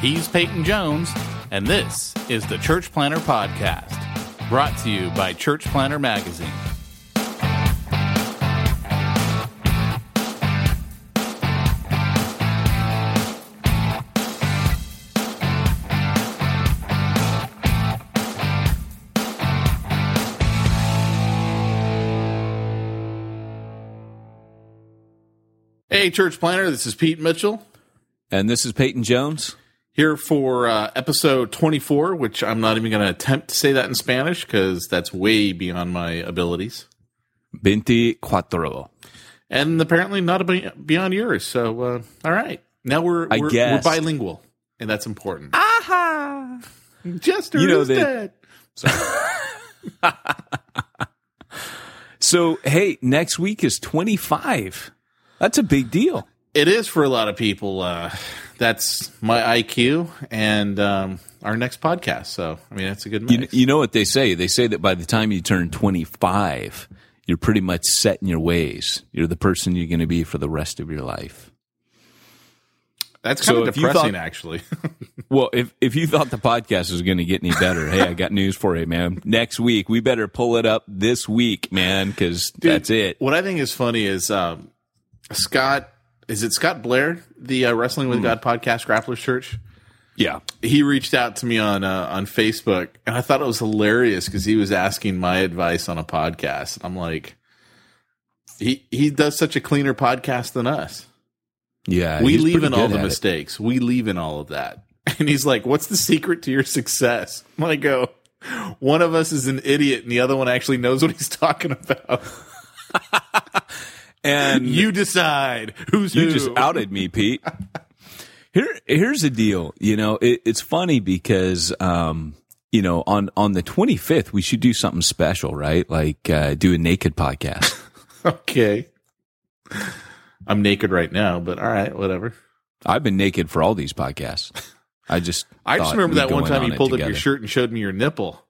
He's Peyton Jones, and this is the Church Planter Podcast, brought to you by Church Planter Magazine. Hey, Church Planter, this is Pete Mitchell. And this is Peyton Jones. Here for uh, episode 24, which I'm not even going to attempt to say that in Spanish because that's way beyond my abilities. Veinticuatro. And apparently not beyond yours. So, uh, all right. Now we're, we're, guess. we're bilingual, and that's important. Aha! Jester You know is that- dead. So, hey, next week is 25. That's a big deal. It is for a lot of people. Uh, that's my IQ and um, our next podcast. So, I mean, that's a good You, mix. you know what they say? They say that by the time you turn 25, you're pretty much set in your ways. You're the person you're going to be for the rest of your life. that's kind so of depressing, thought- actually. Well, if, if you thought the podcast was going to get any better, hey, I got news for you, man. Next week, we better pull it up this week, man, because that's it. What I think is funny is um, Scott. Is it Scott Blair, the uh, Wrestling with God podcast, Grapplers Church? Yeah. He reached out to me on uh, on Facebook, and I thought it was hilarious because he was asking my advice on a podcast. I'm like, he he does such a cleaner podcast than us. Yeah. we leave in all the at it. mistakes. We leave in all of that. And he's like, "What's the secret to your success?" I go, "One of us is an idiot, and the other one actually knows what he's talking about. And You decide who's You who." just outed me, Pete. Here, here's the deal. You know, it, it's funny because, um, you know, on on the 25th, we should do something special, right? Like uh, do a naked podcast. Okay. I'm naked right now, but all right, whatever. I've been naked for all these podcasts. I just, I just remember that one time you pulled up your shirt and showed me your nipple.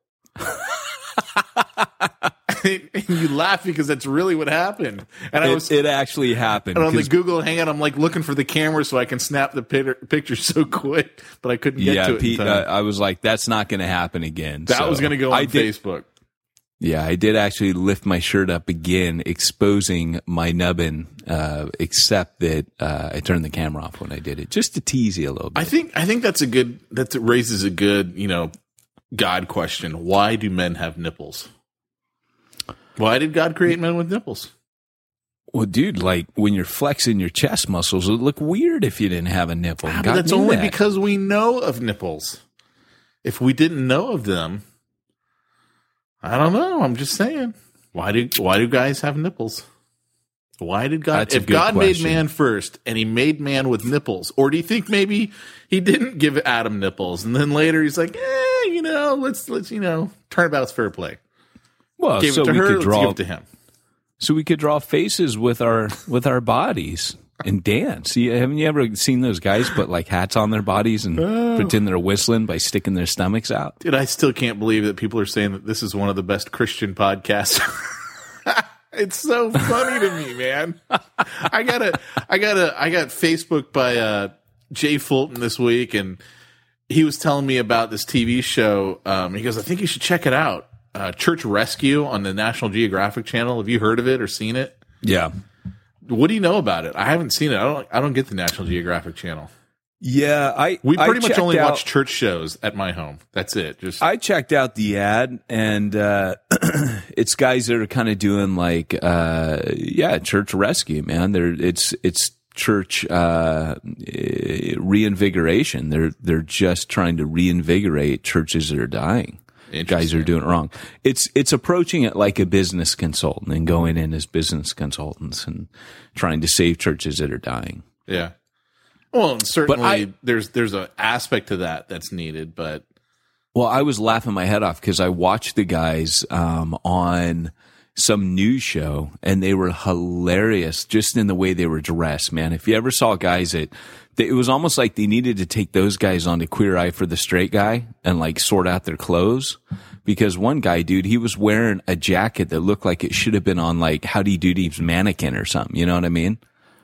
and you laugh because that's really what happened. And I was It, it actually happened. and on the Google Hangout, I'm like looking for the camera so I can snap the pit- picture so quick, but I couldn't get yeah, to it. Pete, uh. I was like, that's not going to happen again. that So was going to go on I did, Facebook. Yeah, I did actually lift my shirt up again, exposing my nubbin, uh, except that uh, I turned the camera off when I did it, just to tease you a little bit. I think I think that's a good that raises a good you know God question. Why do men have nipples? Why did God create men with nipples? Well, dude, like when you're flexing your chest muscles, it would look weird if you didn't have a nipple. Ah, that's only that. because we know of nipples. If we didn't know of them, I don't know. I'm just saying. Why do why do guys have nipples? Why did God? That's if God question. made man first and he made man with nipples, or do you think maybe he didn't give Adam nipples and then later he's like, eh, you know, let's let's you know, turnabout's fair play. Well, Gave so it to we her, could draw, to him. so we could draw faces with our with our bodies and dance. You, haven't you ever seen those guys put like hats on their bodies and Oh. pretend they're whistling by sticking their stomachs out? Dude, I still can't believe that people are saying that this is one of the best Christian podcasts. It's so funny to me, man. I got a, I got a, I got Facebook by uh, Jay Fulton this week, and he was telling me about this TV show. Um, he goes, I think you should check it out. Uh, Church Rescue on the National Geographic Channel. Have you heard of it or seen it? Yeah. What do you know about it? I haven't seen it. I don't. I don't get the National Geographic Channel. Yeah, I We I pretty much only out- watch church shows at my home. That's it. Just I checked out the ad, and uh, it's guys that are kind of doing like, uh, yeah, church rescue, man. They're it's it's church uh, reinvigoration. They're they're just trying to reinvigorate churches that are dying. Guys are doing it wrong. It's it's approaching it like a business consultant and going in as business consultants and trying to save churches that are dying. yeah. Well, certainly I- there's there's an aspect to that that's needed, but Well, I was laughing my head off because I watched the guys um, on some news show and they were hilarious just in the way they were dressed, man. If you ever saw guys that, it was almost like they needed to take those guys on to Queer Eye for the Straight Guy and like sort out their clothes. Because one guy, dude, he was wearing a jacket that looked like it should have been on like Howdy Doody's mannequin or something. You know what I mean?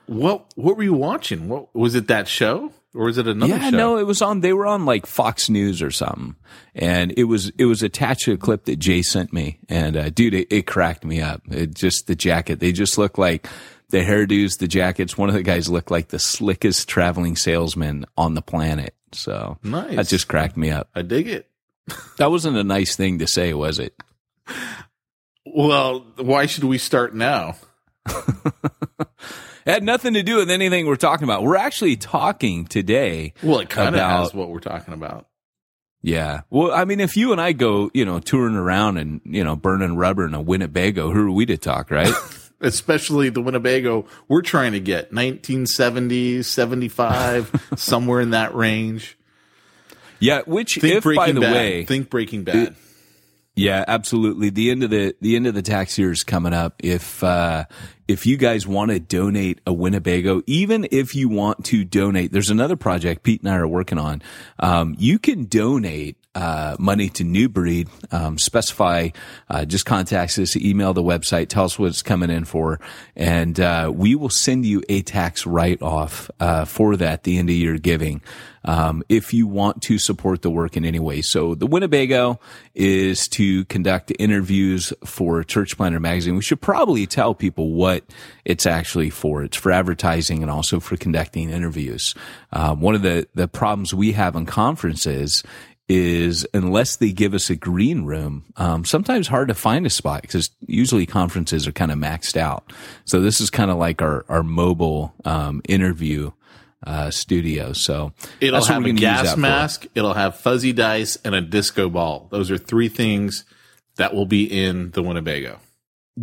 what what were you watching? What was it that show or was it another yeah, show? no, it was on. They were on like Fox News or something, and it was it was attached to a clip that Jay sent me, and uh, dude, it, it cracked me up. It just the jacket. They just look like the hairdos, the jackets. One of the guys looked like the slickest traveling salesman on the planet. So Nice. that just cracked me up. I dig it. That wasn't a nice thing to say, was it? Well, why should we start now? It had nothing to do with anything we're talking about. We're actually talking today Well, it kind of has what we're talking about. Yeah. Well, I mean, if you and I go, you know, touring around and, you know, burning rubber in a Winnebago, who are we to talk, right? Especially the Winnebago we're trying to get 1970, 75, somewhere in that range. yeah. Which, Think if by the Bad. way, Think Breaking Bad. Yeah, absolutely. The end of the, the end of the tax year is coming up. If, uh, if you guys want to donate a Winnebago, even if you want to donate, there's another project Pete and I are working on. Um, you can donate, uh, money to New Breed, um, specify, uh, just contact us, email the website, tell us what it's coming in for, and, uh, we will send you a tax write-off, uh, for that, the end of your giving. Um, if you want to support the work in any way. So the Winnebago is to conduct interviews for Church Planter Magazine. We should probably tell people what it's actually for. It's for advertising and also for conducting interviews. Um, one of the, the problems we have in conferences is unless they give us a green room, um, sometimes hard to find a spot because usually conferences are kind of maxed out. So this is kind of like our, our mobile, um, interview, uh, studio. So It'll have a gonna use that gas for. mask, it'll have fuzzy dice, and a disco ball. Those are three things that will be in the Winnebago.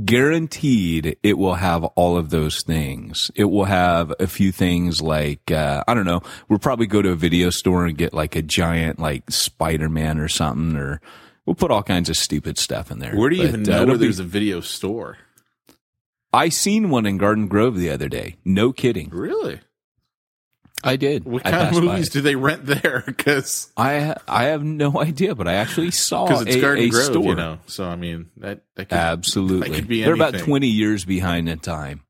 Guaranteed it will have all of those things. It will have a few things like, uh, I don't know, we'll probably go to a video store and get like a giant like Spider-Man or something, or we'll put all kinds of stupid stuff in there. Where do you But, even uh, know it'll where be- there's a video store? I seen one in Garden Grove the other day. No kidding. Really? I did. What I kind of movies do they rent there? Because I I have no idea, but I actually saw because it's a, Garden a Grove, store. you know. So I mean that that could, Absolutely. That could be They're about 20 years behind in time.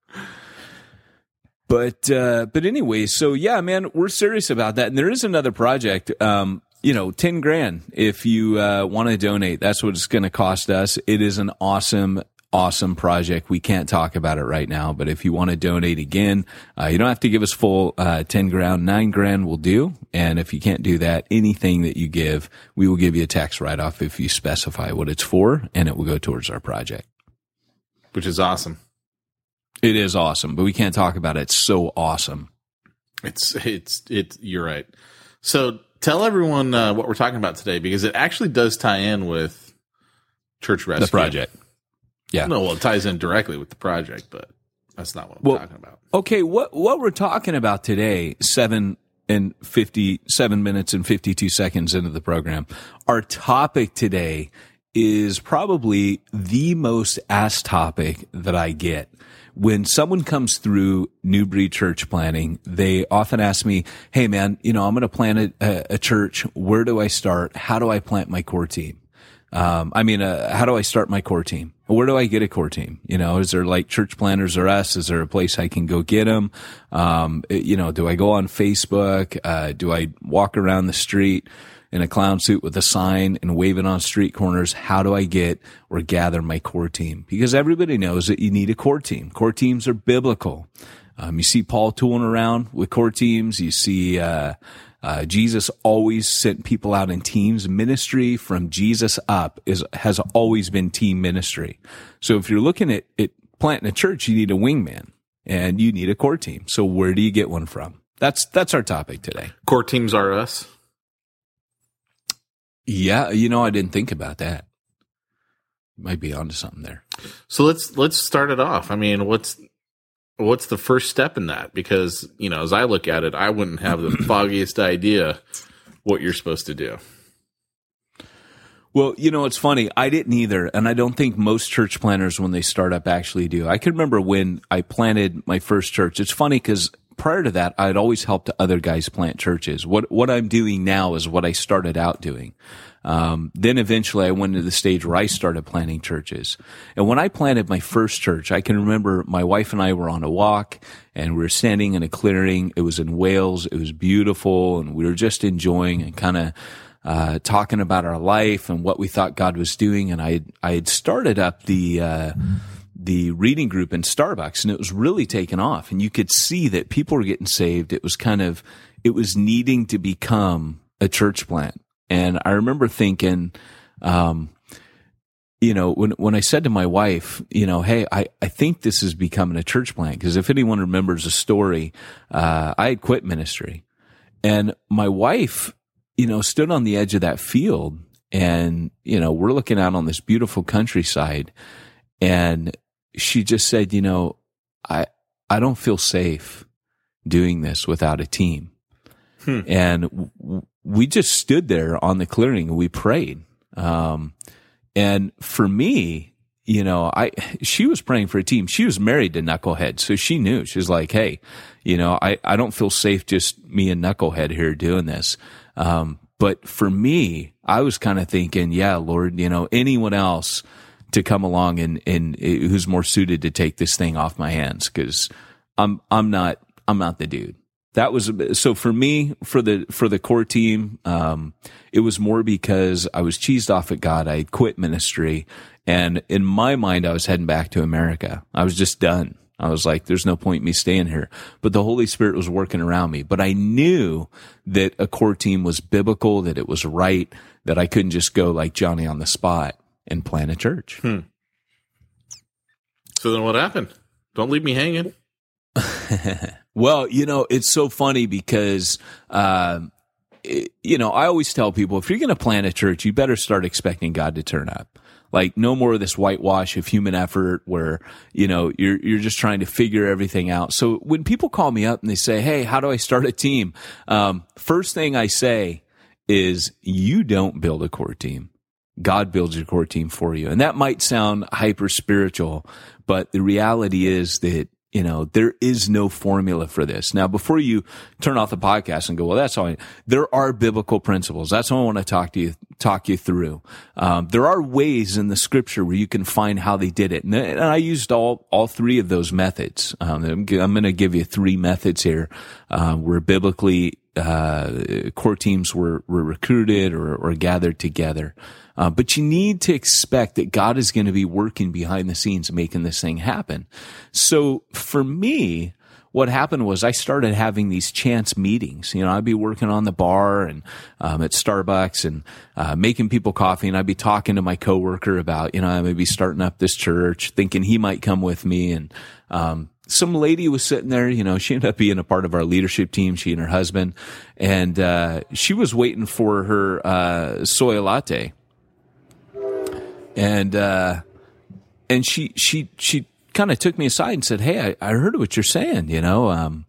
But uh but anyway, so yeah, man, we're serious about that. And there is another project um you know, 10 grand if you uh want to donate. That's what it's going to cost us. It is an awesome awesome project. We can't talk about it right now, but if you want to donate again, uh, you don't have to give us full uh 10 grand, 9 grand will do. And if you can't do that, anything that you give, we will give you a tax write off if you specify what it's for and it will go towards our project. which is awesome. It is awesome, but we can't talk about it. It's so awesome. It's it's it's you're right. So tell everyone uh, what we're talking about today because it actually does tie in with church rescue. The project. Yeah. No, well, it ties in directly with the project, but that's not what I'm Well- talking about. Okay, what what we're talking about today, seven and fifty seven minutes and fifty two seconds into the program. Our topic today is probably the most asked topic that I get. When someone comes through New Breed Church planting, they often ask me, Hey man, you know, I'm going to plant a, a church. Where do I start? How do I plant my core team? Um, I mean, uh, how do I start my core team? Where do I get a core team? You know, is there like church planters or us? Is there a place I can go get them? Um, you know, do I go on Facebook? Uh, do I walk around the street? in a clown suit with a sign and waving on street corners. How do I get or gather my core team? Because everybody knows that you need a core team. Core teams are biblical. Um, you see Paul tooling around with core teams. You see, uh, uh, Jesus always sent people out in teams. Ministry from Jesus up is has always been team ministry. So if you're looking at, at planting a church, you need a wingman and you need a core team. So where do you get one from? That's that's our topic today. Core teams are us. Yeah, you know, I didn't think about that. Might be onto something there. So let's let's start it off. I mean, what's what's the first step in that? Because you know, as I look at it, I wouldn't have the foggiest idea what you're supposed to do. Well, you know, it's funny. I didn't either. And I don't think most church planters, when they start up, actually do. I can remember when I planted my first church. It's funny because prior to that, I'd always helped other guys plant churches. What what I'm doing now is what I started out doing. Um, then eventually, I went to the stage where I started planting churches. And when I planted my first church, I can remember my wife and I were on a walk, and we were standing in a clearing. It was in Wales. It was beautiful, and we were just enjoying and kind of. Uh, talking about our life and what we thought God was doing, and I I had started up the uh, the reading group in Starbucks and it was really taken off and you could see that people were getting saved. It was kind of, it was needing to become a church plant. And I remember thinking, um, you know, when, when I said to my wife, you know, hey, I, I think this is becoming a church plant. Because if anyone remembers a story, uh, I had quit ministry. And my wife, you know, stood on the edge of that field and, you know, we're looking out on this beautiful countryside and she just said, you know, I, I don't feel safe doing this without a team. Hmm. And w- we just stood there on the clearing and we prayed. Um, and for me, you know, I, she was praying for a team. She was married to Knucklehead. So she knew, she was like, Hey, you know, I, I don't feel safe just me and Knucklehead here doing this. Um, but for me, I was kind of thinking, yeah, Lord, you know, anyone else, to come along and, and who's more suited to take this thing off my hands because I'm I'm not I'm not the dude. That was so for me for the for the core team. Um, it was more because I was cheesed off at God. I had quit ministry, and in my mind, I was heading back to America. I was just done. I was like, there's no point me staying here. But the Holy Spirit was working around me. But I knew that a core team was biblical, that it was right, that I couldn't just go like Johnny on the spot and plant a church. Hmm. So then what happened? Don't leave me hanging. well, you know, it's so funny because, uh, it, you know, I always tell people if you're going to plant a church, you better start expecting God to turn up. Like no more of this whitewash of human effort where, you know, you're, you're just trying to figure everything out. So when people call me up and they say, Hey, how do I start a team? Um, first thing I say is you don't build a core team. God builds your core team for you. And that might sound hyper spiritual, but the reality is that, you know, there is no formula for this. Now, before you turn off the podcast and go, well, that's all I, there are biblical principles. That's what I want to talk to you, talk you through. Um, there are ways in the scripture where you can find how they did it. And, and I used all, all three of those methods. Um, I'm, I'm going to give you three methods here, uh, where biblically, uh, core teams were, were recruited or, or gathered together. Uh, but you need to expect that God is going to be working behind the scenes making this thing happen. So for me, what happened was I started having these chance meetings. You know, I'd be working on the bar and um, at Starbucks and uh, making people coffee, and I'd be talking to my coworker about, you know, I may be starting up this church, thinking he might come with me, and um, some lady was sitting there, you know, she ended up being a part of our leadership team, she and her husband, and uh, she was waiting for her uh, soy latte and uh, and she she she kind of took me aside and said, "Hey, I, I heard what you're saying. You know, um,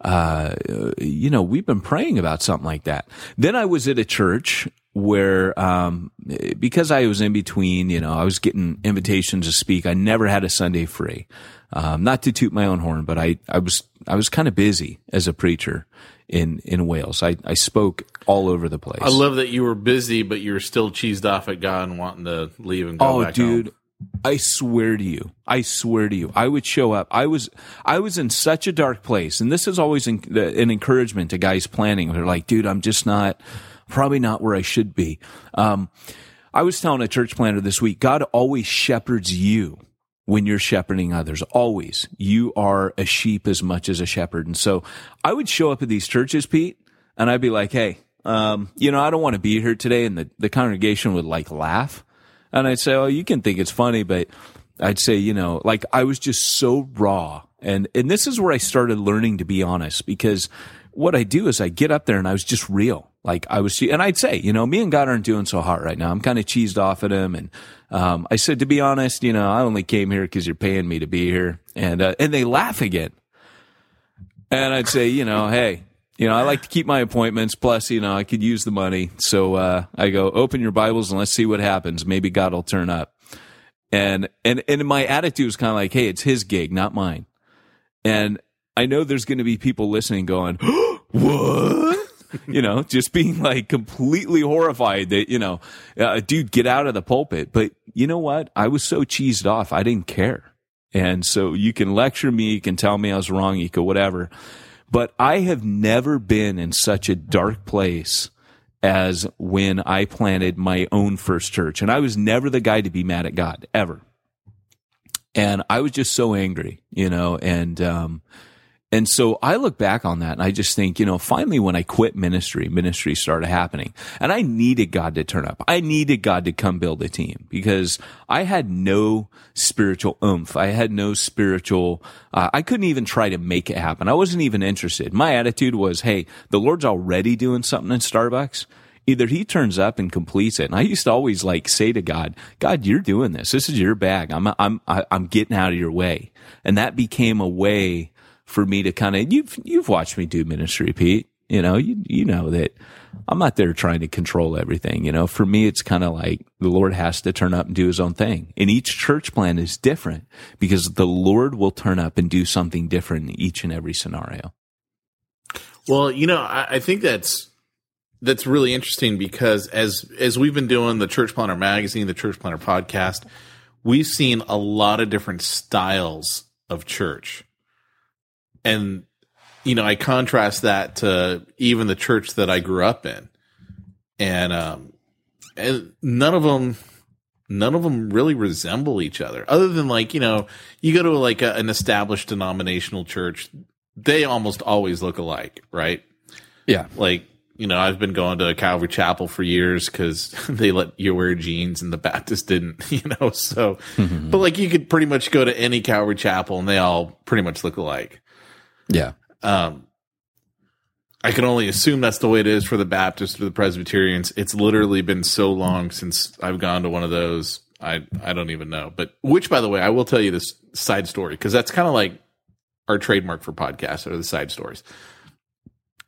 uh, you know, we've been praying about something like that." Then I was at a church where um, because I was in between, you know, I was getting invitations to speak. I never had a Sunday free. Um, not to toot my own horn, but I, I was I was kind of busy as a preacher in in Wales. I, I spoke all over the place. I love that you were busy, but you were still cheesed off at God and wanting to leave and go oh, dude. home. I swear to you, I swear to you, I would show up. I was, I was in such a dark place, and this is always an, an encouragement to guys planning. They're like, dude, I'm just not, probably not where I should be. Um, I was telling a church planter this week, God always shepherds you when you're shepherding others. Always. You are a sheep as much as a shepherd. And so I would show up at these churches, Pete, and I'd be like, Hey, um, you know, I don't want to be here today. And the, the congregation would like laugh. And I'd say, Oh, you can think it's funny, but I'd say, you know, like I was just so raw. And, and this is where I started learning to be honest because what I do is I get up there and I was just real. Like I was, and I'd say, you know, me and God aren't doing so hot right now. I'm kind of cheesed off at him. And, um, I said, to be honest, you know, I only came here because you're paying me to be here. And, uh, and they laugh again. And I'd say, you know, hey, you know, I like to keep my appointments. Plus, you know, I could use the money. So, uh, I go, open your Bibles and let's see what happens. Maybe God will turn up. And, and, and my attitude was kind of like, Hey, it's his gig, not mine. And I know there's going to be people listening going, what? you know, just being like completely horrified that, you know, uh, dude, get out of the pulpit. But you know what? I was so cheesed off. I didn't care. And so you can lecture me, you can tell me I was wrong, you can whatever. But I have never been in such a dark place as when I planted my own first church. And I was never the guy to be mad at God, ever. And I was just so angry, you know, and, um, and so I look back on that and I just think, you know, finally when I quit ministry, ministry started happening and I needed God to turn up. I needed God to come build a team because I had no spiritual oomph. I had no spiritual, uh, I couldn't even try to make it happen. I wasn't even interested. My attitude was, Hey, the Lord's already doing something in Starbucks either he turns up and completes it. And I used to always like say to God, God, you're doing this. This is your bag. I'm, I'm, I'm getting out of your way. And that became a way for me to kind of, you've, you've watched me do ministry, Pete. You know, you, you know that I'm not there trying to control everything. You know, for me, it's kind of like the Lord has to turn up and do his own thing. And each church plant is different because the Lord will turn up and do something different in each and every scenario. Well, you know, I, I think that's that's really interesting because as as we've been doing the Church Planter magazine, the Church Planter podcast, we've seen a lot of different styles of church. And you know, I contrast that to even the church that I grew up in. And um and none of them none of them really resemble each other other than like, you know, you go to like a, an established denominational church, they almost always look alike, right? Yeah. Like you know, I've been going to Calvary Chapel for years because they let you wear jeans and the Baptist didn't, you know. So, mm-hmm. but like you could pretty much go to any Calvary Chapel and they all pretty much look alike. Yeah. Um, I can only assume that's the way it is for the Baptists or the Presbyterians. It's literally been so long since I've gone to one of those. I I don't even know. But which, by the way, I will tell you this side story because that's kind of like our trademark for podcasts are the side stories.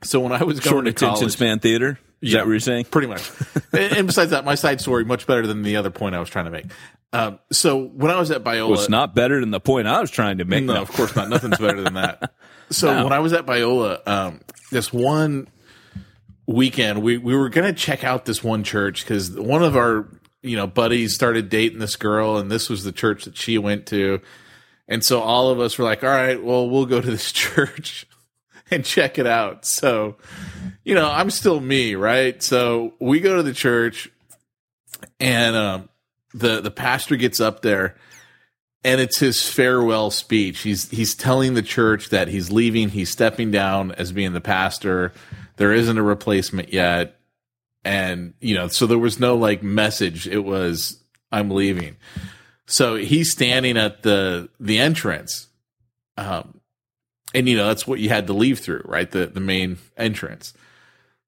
So when I was going short to attention college, span theater, is Yeah. that what you're saying? pretty much. and, and besides that, my side story much better than the other point I was trying to make. Um, so when I was at Biola, Well, it's not better than the point I was trying to make. no, No. of course not. Nothing's better than that. So No. when I was at Biola, um, this one weekend, we, we were going to check out this one church because one of our, you know, buddies started dating this girl and this was the church that she went to. And so all of us were like, all right, well, we'll go to this church and check it out. So, you know, I'm still me, right? So we go to the church and, um, the, the pastor gets up there and it's his farewell speech. He's he's telling the church that he's leaving, he's stepping down as being the pastor. There isn't a replacement yet. And, you know, so there was no like message. It was I'm leaving. So he's standing at the the entrance. Um and you know, that's what you had to leave through, right? The the main entrance.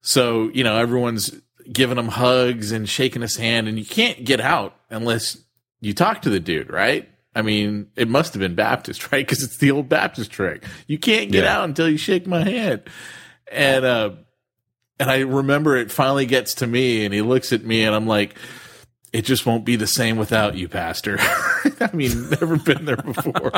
So, you know, everyone's giving him hugs and shaking his hand and you can't get out unless you talk to the dude, right? I mean, it must have been Baptist, right? Because it's the old Baptist trick. You can't get Yeah. out until you shake my hand. And uh and I remember it finally gets to me and he looks at me and I'm like, it just won't be the same without you, Pastor. I mean, never been there before.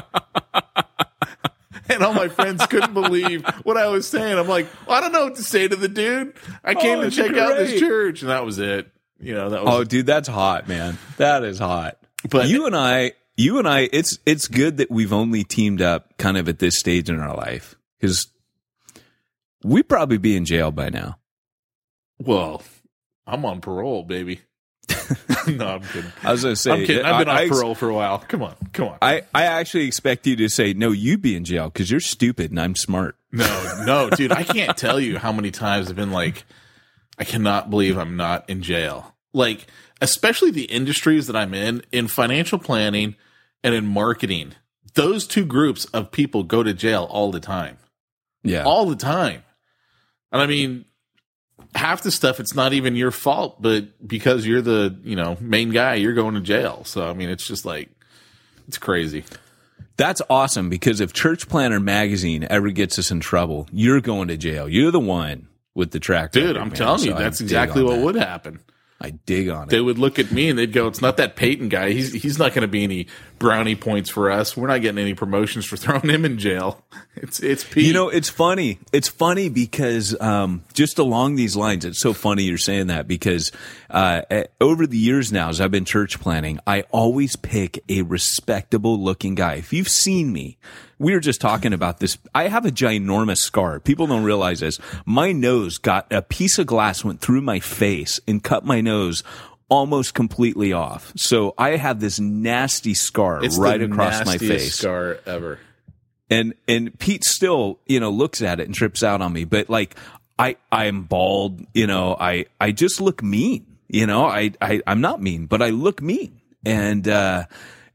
and all my friends couldn't believe what I was saying. I'm like, well, I don't know what to say to the dude. I came Oh, to check out this church, and that was it. You know, that was Oh, dude, that's hot, man. That is hot. but you and I, you and I, it's it's good that we've only teamed up kind of at this stage in our life because we'd probably be in jail by now. well, I'm on parole, baby. no, I'm kidding. I was to say, I'm kidding. I've been I, on I, parole for a while. Come on, come on. I, I actually expect you to say, no, you'd be in jail because you're stupid and I'm smart. No, no, dude, I can't tell you how many times I've been like, I cannot believe I'm not in jail. Like, especially the industries that I'm in, in financial planning and in marketing, those two groups of people go to jail all the time. Yeah. All the time. And I mean, half the stuff it's not even your fault, but because you're the, you know, main guy, you're going to jail. So I mean, it's just like it's crazy. That's awesome because if Church Planter magazine ever gets us in trouble, you're going to jail. You're the one with the track. Dude, record, I'm man. telling you, So I that's exactly what that. would happen. I dig on it. They would look at me and they'd go, "It's not that Peyton guy. He's he's not going to be any brownie points for us. We're not getting any promotions for throwing him in jail. It's it's Pete. You know, it's funny. It's funny because um, just along these lines, it's so funny you're saying that because uh, eh, over the years now, as I've been church planting, I always pick a respectable looking guy. If you've seen me, we were just talking about this. I have a ginormous scar. People don't realize this. My nose got a piece of glass went through my face and cut my nose almost completely off. So I have this nasty scar it's right across my face Scar ever. and and Pete still you know looks at it and trips out on me but like I I'm bald you know I I just look mean you know I, I I'm not mean but I look mean and uh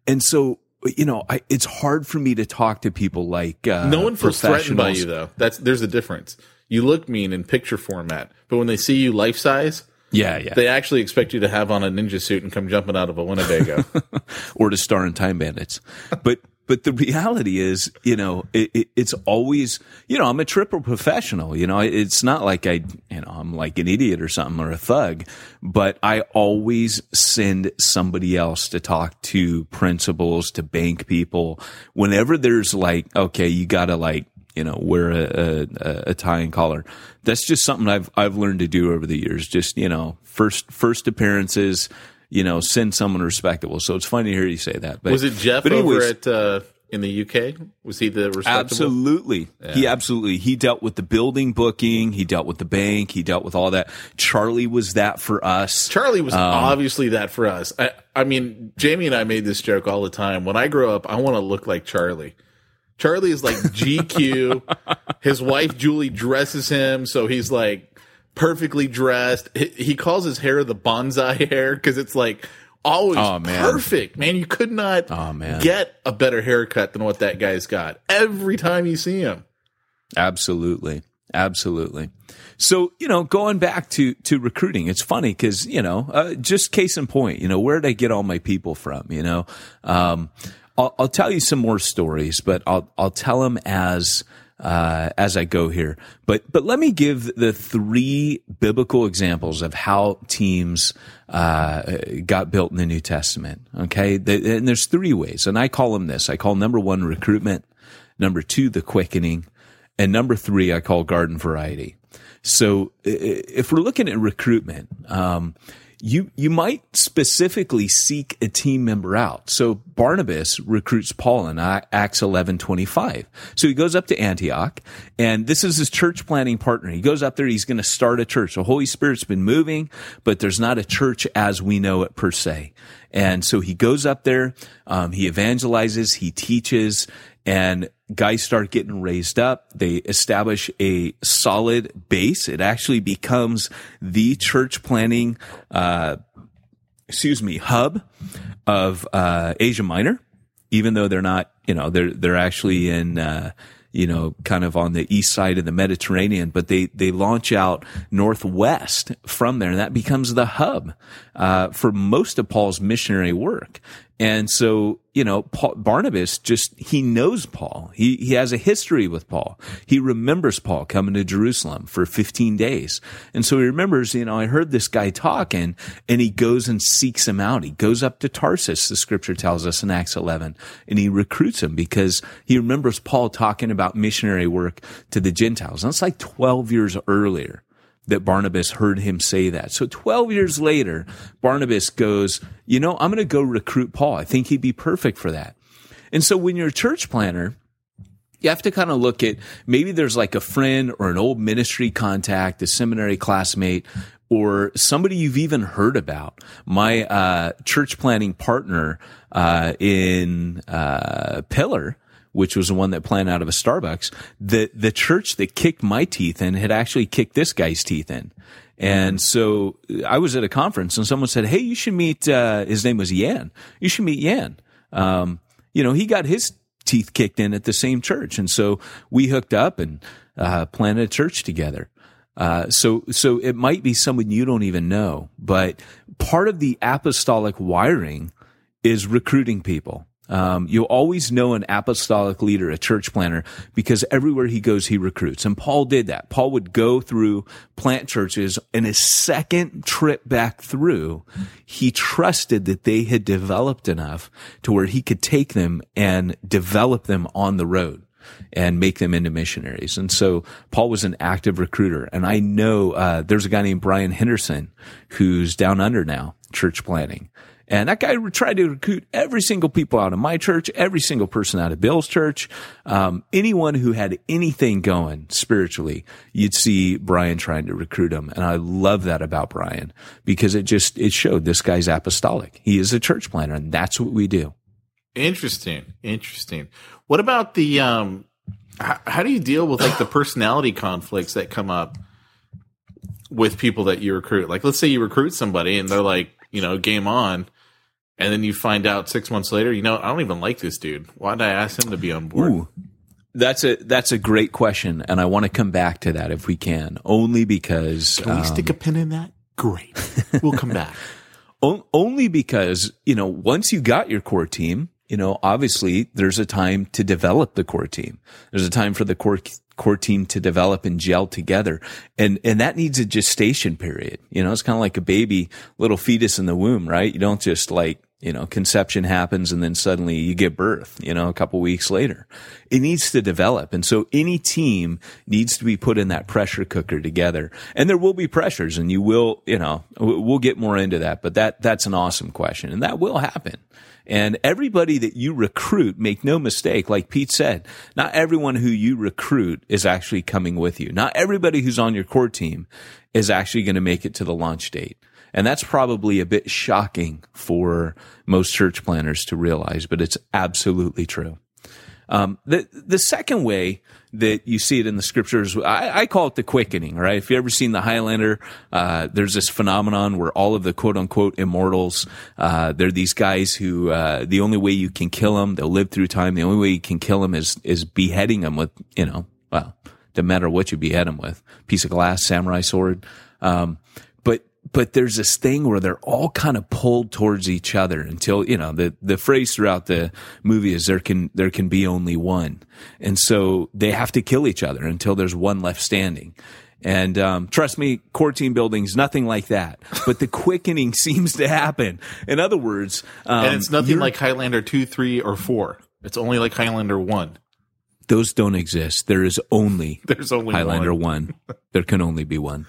and so you know I, it's hard for me to talk to people like uh No one feels threatened by you though. That's there's a difference. You look mean in picture format, but when they see you life size, yeah yeah they actually expect you to have on a ninja suit and come jumping out of a Winnebago. or to star in Time Bandits. But but the reality is, you know, it, it, it's always, you know, I'm a triple professional. You know, it's not like I, you know, I'm like an idiot or something or a thug, but I always send somebody else to talk to principals, to bank people. Whenever there's like, okay, you got to like you know, wear a, a, a tie and collar. That's just something I've I've learned to do over the years. Just you know, first first appearances, you know, send someone respectable. So it's funny to hear you say that. But Was it Jeff but over at uh, in the UK? Was he the respectable? Absolutely. He absolutely he dealt with the building booking, he dealt with the bank, he dealt with all that. Charlie was that for us. Charlie was Um, obviously that for us. I, I mean, Jamie and I made this joke all the time. When I grow up, I want to look like Charlie. Charlie is like GQ. his wife Julie dresses him so he's like perfectly dressed. He, he calls his hair the bonsai hair because it's like always Oh, man. perfect. Man, you could not Oh, man. get a better haircut than what that guy's got every time you see him. Absolutely. Absolutely. So, you know, going back to, to recruiting, it's funny because, you know, uh, just case in point, you know, where did I get all my people from? You know, um, I'll, I'll tell you some more stories, but I'll, I'll tell them as, uh, as I go here. But, but let me give the three biblical examples of how teams, uh, got built in the New Testament. Okay. The- and there's three ways. And I call them this. I call number one recruitment. Number two, the quickening. And number three, I call garden variety. So if we're looking at recruitment, um, you you might specifically seek a team member out. So Barnabas recruits Paul in Acts eleven twenty five. So he goes up to Antioch, and this is his church planting partner. He goes up there. He's going to start a church. The Holy Spirit's been moving, but there's not a church as we know it per se. And so he goes up there. Um, he evangelizes. He teaches and guys start getting raised up. They establish a solid base. It actually becomes the church planting, uh, excuse me, hub of uh, Asia Minor, even though they're not, you know, they're they're actually in, uh, you know, kind of on the east side of the Mediterranean, but they they launch out northwest from there, and that becomes the hub uh, for most of Paul's missionary work. And so, you know, Paul, Barnabas just, he knows Paul. He, he has a history with Paul. He remembers Paul coming to Jerusalem for 15 days. And so he remembers, you know, I heard this guy talking and he goes and seeks him out. He goes up to Tarsus, the scripture tells us in Acts 11, and he recruits him because he remembers Paul talking about missionary work to the Gentiles. And that's like 12 years earlier. That Barnabas heard him say that. So 12 years later, Barnabas goes, you know, I'm going to go recruit Paul. I think he'd be perfect for that. And so when you're a church planter, you have to kind of look at maybe there's like a friend or an old ministry contact, a seminary classmate, or somebody you've even heard about. My uh, church planting partner uh, in uh, Pillar, which was the one that planted out of a Starbucks, the the church that kicked my teeth in had actually kicked this guy's teeth in. And so I was at a conference and someone said, Hey, you should meet, uh, his name was Yan. You should meet Yan. Um, you know, he got his teeth kicked in at the same church. And so we hooked up and, uh, planted a church together. Uh, so, so it might be someone you don't even know, but part of the apostolic wiring is recruiting people. Um, you'll always know an apostolic leader, a church planter, because everywhere he goes, he recruits. And Paul did that. Paul would go through plant churches and his second trip back through, he trusted that they had developed enough to where he could take them and develop them on the road and make them into missionaries. And so Paul was an active recruiter. And I know, uh, there's a guy named Brian Henderson who's down under now, church planting. And that guy tried to recruit every single people out of my church, every single person out of Bill's church, um, anyone who had anything going spiritually, you'd see Brian trying to recruit them. And I love that about Brian because it just, it showed this guy's apostolic. He is a church planter and that's what we do. Interesting. Interesting. What about the, um, how, how do you deal with like the personality conflicts that come up with people that you recruit? Like, let's say you recruit somebody and they're like, you know, game on. And then you find out six months later, you know, I don't even like this dude. Why did I ask him to be on board? Ooh, that's a that's a great question, and I want to come back to that if we can. Only because Can we um, stick a pin in that? Great. We'll come back. only because you know once you got your core team, you know obviously there's a time to develop the core team. There's a time for the core core team to develop and gel together, and and that needs a gestation period. You know, it's kind of like a baby, little fetus in the womb, right? You don't just like you know, conception happens and then suddenly you give birth, you know, a couple weeks later. It needs to develop. And so any team needs to be put in that pressure cooker together. And there will be pressures and you will, you know, we'll get more into that, but that, that's an awesome question and that will happen. And everybody that you recruit, make no mistake, like Pete said, not everyone who you recruit is actually coming with you. Not everybody who's on your core team is actually going to make it to the launch date. And that's probably a bit shocking for most church planters to realize, but it's absolutely true. Um, the the second way that you see it in the scriptures, I, I, call it the quickening. Right? If you ever seen the Highlander, uh, there's this phenomenon where all of the quote unquote immortals, uh, they're these guys who uh, the only way you can kill them, they'll live through time. The only way you can kill them is is beheading them with you know, well, doesn't matter what you behead them with, piece of glass, samurai sword. Um, but there's this thing where they're all kind of pulled towards each other until you know the the phrase throughout the movie is there can there can be only one. And so they have to kill each other until there's one left standing. And um, trust me core team buildings nothing like that. But the quickening seems to happen. In other words um, and it's nothing like highlander 2 3 or 4 it's only like highlander 1 those don't exist. There is only there's only highlander one. 1 there can only be one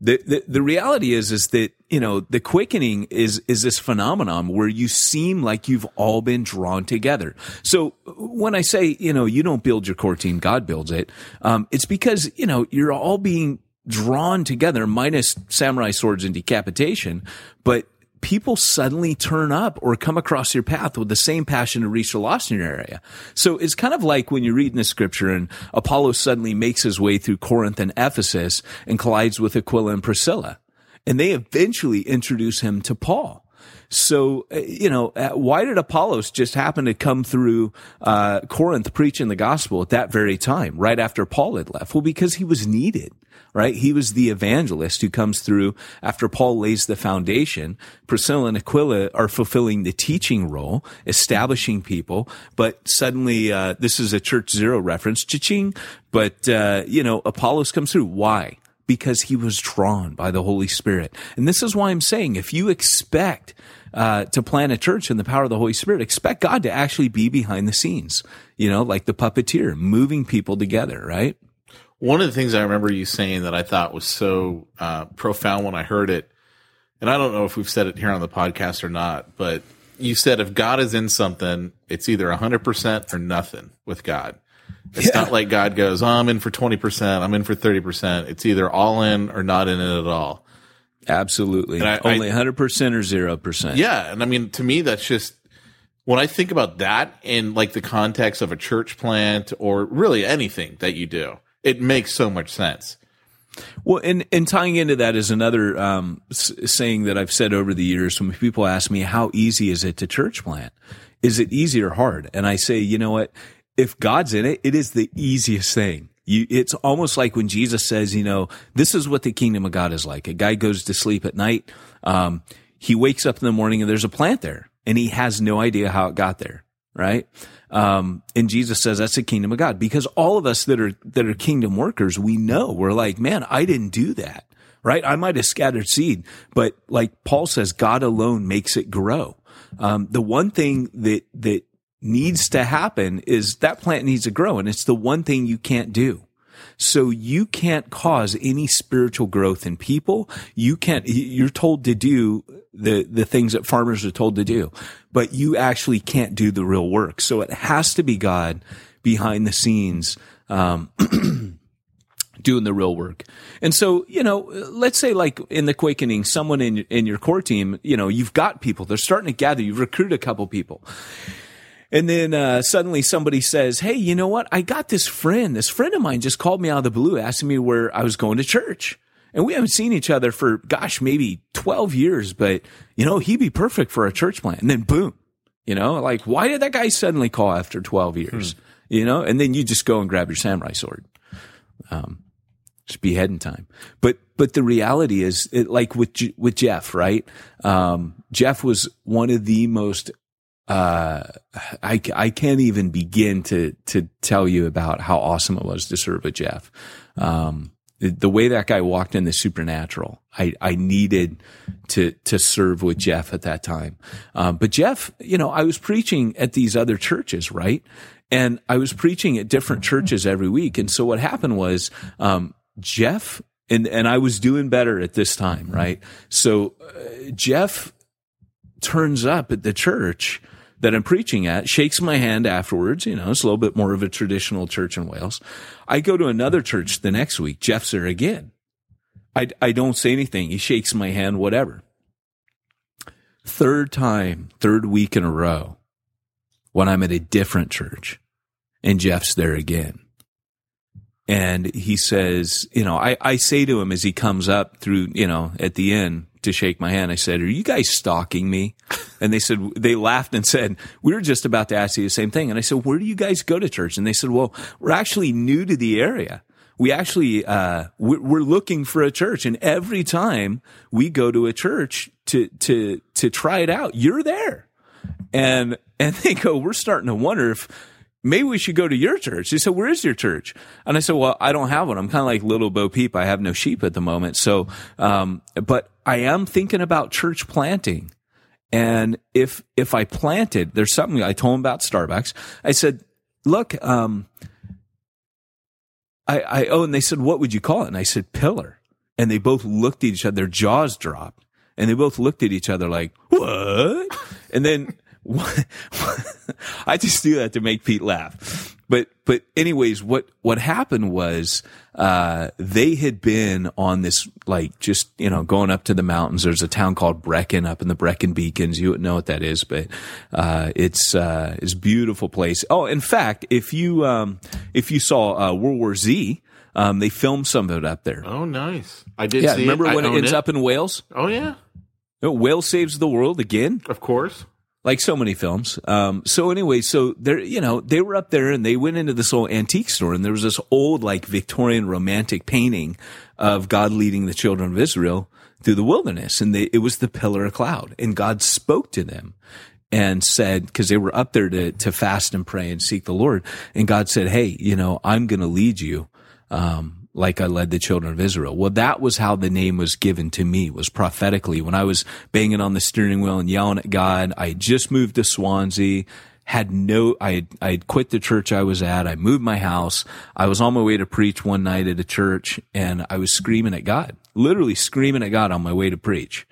the, the, the reality is is that you know the quickening is is this phenomenon where you seem like you've all been drawn together. So when I say you know you don't build your core team, God builds it. Um, it's because you know you're all being drawn together, minus samurai swords and decapitation, but people suddenly turn up or come across your path with the same passion to reach the lost in your area. So it's kind of like when you read in the scripture and Apollos suddenly makes his way through Corinth and Ephesus and collides with Aquila and Priscilla. And they eventually introduce him to Paul. So, uh, you know, uh, why did Apollos just happen to come through uh, Corinth preaching the gospel at that very time, right after Paul had left? Well, because he was needed right? He was the evangelist who comes through after Paul lays the foundation. Priscilla and Aquila are fulfilling the teaching role, establishing people, but suddenly, uh, this is a church zero reference, cha-ching. But, uh, you know, Apollos comes through. Why? Because he was drawn by the Holy Spirit. And this is why I'm saying if you expect, uh, to plant a church in the power of the Holy Spirit, expect God to actually be behind the scenes, you know, like the puppeteer, moving people together, right? One of the things I remember you saying that I thought was so uh, profound when I heard it, and I don't know if we've said it here on the podcast or not, but you said if God is in something, it's either 100% or nothing with God. It's Yeah. not like God goes, oh, I'm in for 20%, I'm in for 30%. It's either all in or not in it at all. Absolutely. I- Only I- 100% or 0%. Yeah. And I mean, to me, that's just when I think about that in like the context of a church plant or really anything that you do, it makes so much sense. Well, and, and tying into that is another um, s- saying that I've said over the years when people ask me, how easy is it to church plant? Is it easy or hard? And I say, you know what? If God's in it, it is the easiest thing. You, it's almost like when Jesus says, you know, this is what the kingdom of God is like. A guy goes to sleep at night. Um, he wakes up in the morning and there's a plant there and he has no idea how it got there. Right. Um, and Jesus says that's the kingdom of God because all of us that are, that are kingdom workers, we know we're like, man, I didn't do that. Right. I might have scattered seed, but like Paul says, God alone makes it grow. Um, the one thing that, that needs to happen is that plant needs to grow and it's the one thing you can't do. So you can't cause any spiritual growth in people. You can't, you're told to do the, the things that farmers are told to do, but you actually can't do the real work. So it has to be God behind the scenes, um, doing the real work. And so, you know, let's say like in the Quickening, someone in, in your core team, you know, you've got people, they're starting to gather, you've recruited a couple people. And then uh, suddenly somebody says, Hey, you know what? I got this friend. This friend of mine just called me out of the blue, asking me where I was going to church. And we haven't seen each other for, gosh, maybe 12 years, but, you know, he'd be perfect for a church plant. And then boom, you know, like, why did that guy suddenly call after 12 years? You know, and then you just go and grab your samurai sword. Um, it's beheading time. But, but the reality is it, like with, with Jeff, right? Um, Jeff was one of the most uh, I, I can't even begin to, to tell you about how awesome it was to serve with Jeff. Um, the, the way that guy walked in the supernatural, I, I needed to, to serve with Jeff at that time. Um, but Jeff, you know, I was preaching at these other churches, right? And I was preaching at different churches every week. And so what happened was, um, Jeff, and, and I was doing better at this time, right? So, uh, Jeff turns up at the church that I'm preaching at, shakes my hand afterwards. You know, it's a little bit more of a traditional church in Wales. I go to another church the next week. Jeff's there again. I, I don't say anything. He shakes my hand, whatever. Third time, third week in a row, when I'm at a different church and Jeff's there again. And he says, you know, I, I say to him as he comes up through, you know, at the end to shake my hand, I said, Are you guys stalking me? And they said, they laughed and said, We were just about to ask you the same thing. And I said, Where do you guys go to church? And they said, Well, we're actually new to the area. We actually, uh, we're, looking for a church. And every time we go to a church to, to, to try it out, you're there. And, and they go, We're starting to wonder if, maybe we should go to your church. He said, where is your church? And I said, well, I don't have one. I'm kind of like little Bo Peep. I have no sheep at the moment. So, um, but I am thinking about church planting. And if, if I planted, there's something I told him about Starbucks. I said, look, um, I, I, oh, and they said, what would you call it? And I said, pillar. And they both looked at each other, their jaws dropped and they both looked at each other like, what? And then, I just do that to make Pete laugh. But, but anyways, what, what happened was, uh, they had been on this, like, just, you know, going up to the mountains. There's a town called Brecon up in the Brecon Beacons. You wouldn't know what that is, but, uh, it's, uh, it's a beautiful place. Oh, in fact, if you, um, if you saw, uh, World War Z, um, they filmed some of it up there. Oh, nice. I did Yeah. see Remember it. When it ends up in Wales? Oh, yeah. Oh, Wales saves the world again Of course. Like so many films. Um, so anyway, so they're, you know, they were up there and they went into this old antique store and there was this old, like Victorian romantic painting of God leading the children of Israel through the wilderness. And they, it was the pillar of cloud and God spoke to them and said, cause they were up there to, to fast and pray and seek the Lord. And God said, Hey, you know, I'm going to lead you. Um, like I led the children of Israel. Well, that was how the name was given to me, was prophetically. When I was banging on the steering wheel and yelling at God, I just moved to Swansea, had no, I had, I had quit the church I was at. I moved my house. I was on my way to preach one night at a church and I was screaming at God, literally screaming at God on my way to preach.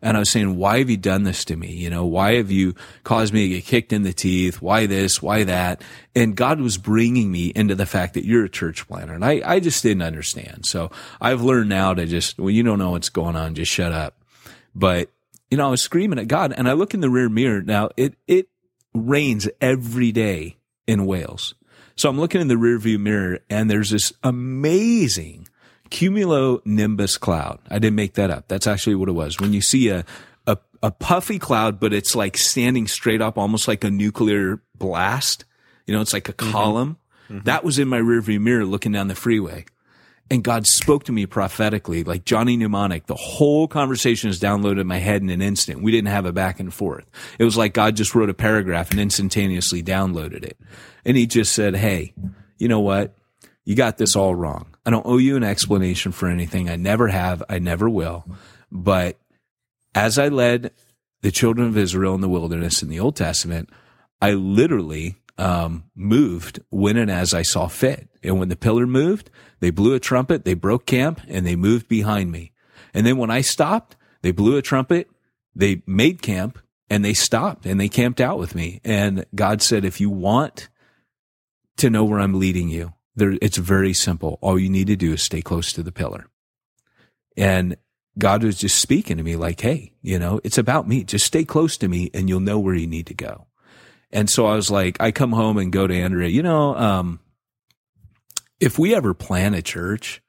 And I was saying, why have you done this to me? You know, why have you caused me to get kicked in the teeth? Why this? Why that? And God was bringing me into the fact that you're a church planter. And I, I just didn't understand. So I've learned now to just, when you don't know what's going on, just shut up. But, you know, I was screaming at God and I look in the rear mirror. Now it, it rains every day in Wales. So I'm looking in the rearview mirror and there's this amazing cumulonimbus cloud. I didn't make that up. That's actually what it was. When you see a, a, a puffy cloud, but it's like standing straight up, almost like a nuclear blast. You know, it's like a mm-hmm. column. Mm-hmm. That was in my rearview mirror looking down the freeway. And God spoke to me prophetically, like Johnny Mnemonic. The whole conversation is downloaded in my head in an instant. We didn't have a back and forth. It was like God just wrote a paragraph and instantaneously downloaded it. And he just said, Hey, you know what? You got this all wrong. I don't owe you an explanation for anything. I never have. I never will. But as I led the children of Israel in the wilderness in the Old Testament, I literally um, moved when and as I saw fit. And when the pillar moved, they blew a trumpet, they broke camp, and they moved behind me. And then when I stopped, they blew a trumpet, they made camp, and they stopped and they camped out with me. And God said, if you want to know where I'm leading you, there, it's very simple. All you need to do is stay close to the pillar. And God was just speaking to me like, Hey, you know, it's about me. Just stay close to me and you'll know where you need to go. And so I was like, I come home and go to Andrea, you know, um, if we ever plan a church,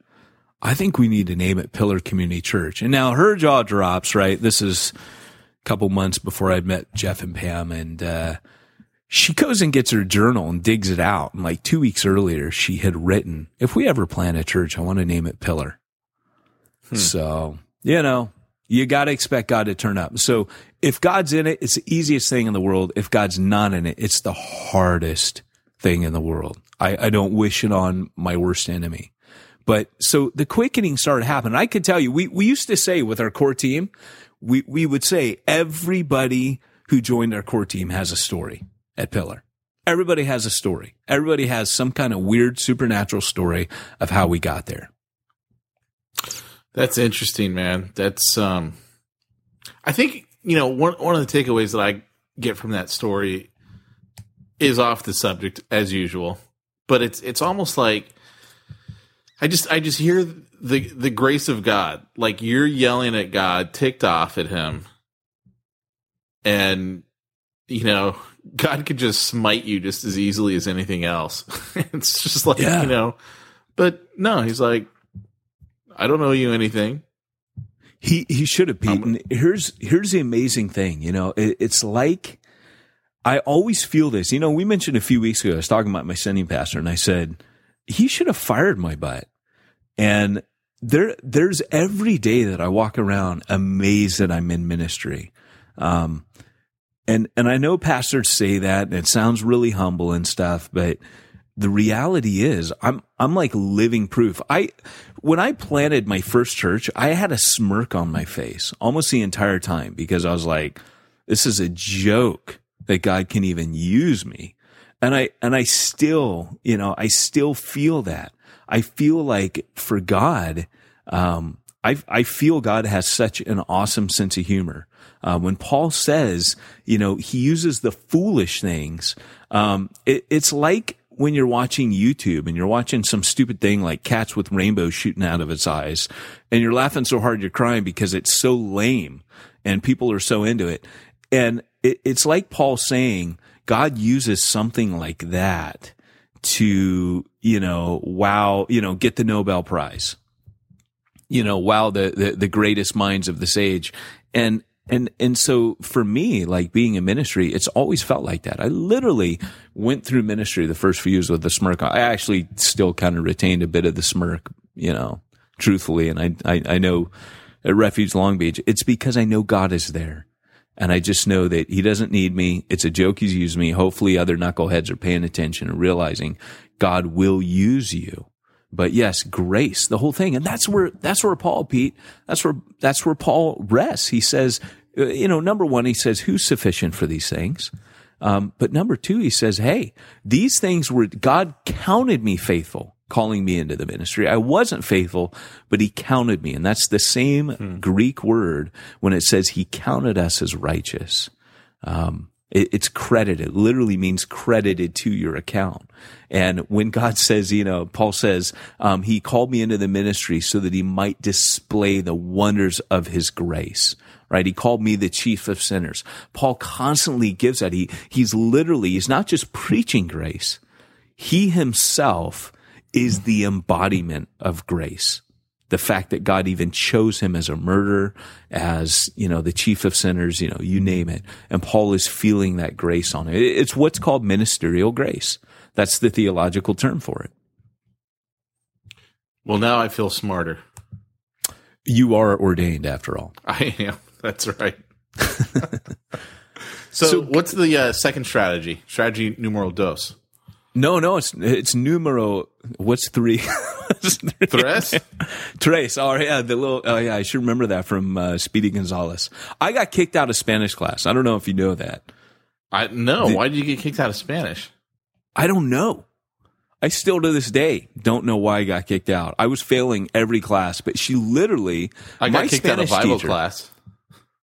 I think we need to name it Pillar Community Church. And now her jaw drops, right? This is a couple months before I'd met Jeff and Pam and, uh, she goes and gets her journal and digs it out. And like two weeks earlier, she had written, if we ever plan a church, I want to name it Pillar. Hmm. So, you know, you got to expect God to turn up. So if God's in it, it's the easiest thing in the world. If God's not in it, it's the hardest thing in the world. I, I don't wish it on my worst enemy. But so the quickening started happening. I could tell you, we, we used to say with our core team, we, we would say everybody who joined our core team has a story at Pillar. Everybody has a story. Everybody has some kind of weird supernatural story of how we got there. That's interesting, man. That's um I think, you know, one one of the takeaways that I get from that story is off the subject as usual. But it's it's almost like I just I just hear the the grace of God. Like you're yelling at God, ticked off at him. And you know, God could just smite you just as easily as anything else. it's just like, yeah. you know, but no, he's like, I don't owe you anything. He he should have, Pete. And here's here's the amazing thing. You know, it, it's like I always feel this. You know, we mentioned a few weeks ago. I was talking about my sending pastor, and I said he should have fired my butt. And there there's every day that I walk around amazed that I'm in ministry. Um, and, and I know pastors say that and it sounds really humble and stuff, but the reality is I'm, I'm like living proof. I, when I planted my first church, I had a smirk on my face almost the entire time because I was like, this is a joke that God can even use me. And I, and I still, you know, I still feel that. I feel like for God, um, I, I feel God has such an awesome sense of humor. Uh, when Paul says, you know, he uses the foolish things, um, it, it's like when you're watching YouTube and you're watching some stupid thing like cats with rainbows shooting out of its eyes and you're laughing so hard you're crying because it's so lame and people are so into it. And it, it's like Paul saying God uses something like that to, you know, wow, you know, get the Nobel Prize you know, wow, the, the, the greatest minds of this age. And, and, and so for me, like being in ministry, it's always felt like that. I literally went through ministry the first few years with the smirk. I actually still kind of retained a bit of the smirk, you know, truthfully. And I, I, I know at Refuge Long Beach, it's because I know God is there. And I just know that he doesn't need me. It's a joke he's used me. Hopefully other knuckleheads are paying attention and realizing God will use you but yes, grace, the whole thing. And that's where, that's where Paul, Pete, that's where, that's where Paul rests. He says, uh, you know, number one, he says, who's sufficient for these things? Um, but number two, he says, Hey, these things were, God counted me faithful, calling me into the ministry. I wasn't faithful, but he counted me. And that's the same hmm. Greek word when it says he counted us as righteous. Um, it, it's credited, literally means credited to your account. And when God says, you know, Paul says, um, he called me into the ministry so that he might display the wonders of his grace right? He called me the chief of sinners. Paul constantly gives that. He, he's literally, he's not just preaching grace. He himself is the embodiment of grace. The fact that God even chose him as a murderer, as, you know, the chief of sinners, you know, you name it. And Paul is feeling that grace on it. It's what's called ministerial grace. That's the theological term for it. Well, now I feel smarter. You are ordained after all. I am. That's right. so, so, what's the uh, second strategy? Strategy numero dos. No, no, it's it's numero. What's three? Tres. Tres. Oh yeah, the little. Oh yeah, I should remember that from uh, Speedy Gonzales. I got kicked out of Spanish class. I don't know if you know that. I no. The, why did you get kicked out of Spanish? I don't know. I still to this day don't know why I got kicked out. I was failing every class, but she literally. I got kicked Spanish out of Bible teacher, class.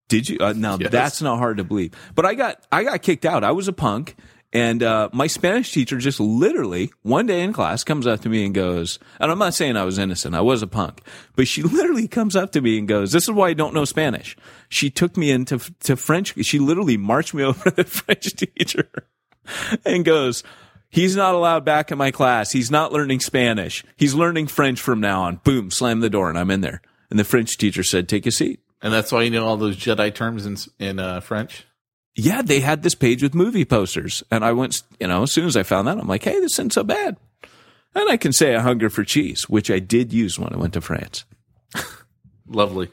Did you? Uh, now yes. that's not hard to believe. But I got I got kicked out. I was a punk, and uh, my Spanish teacher just literally one day in class comes up to me and goes, and I'm not saying I was innocent. I was a punk, but she literally comes up to me and goes, "This is why I don't know Spanish." She took me into to French. She literally marched me over to the French teacher and goes. He's not allowed back in my class. He's not learning Spanish. He's learning French from now on. Boom, slam the door and I'm in there. And the French teacher said, take a seat. And that's why you know all those Jedi terms in in uh, French. Yeah, they had this page with movie posters, and I went. You know, as soon as I found that, I'm like, hey, this isn't so bad. And I can say I hunger for cheese, which I did use when I went to France. Lovely.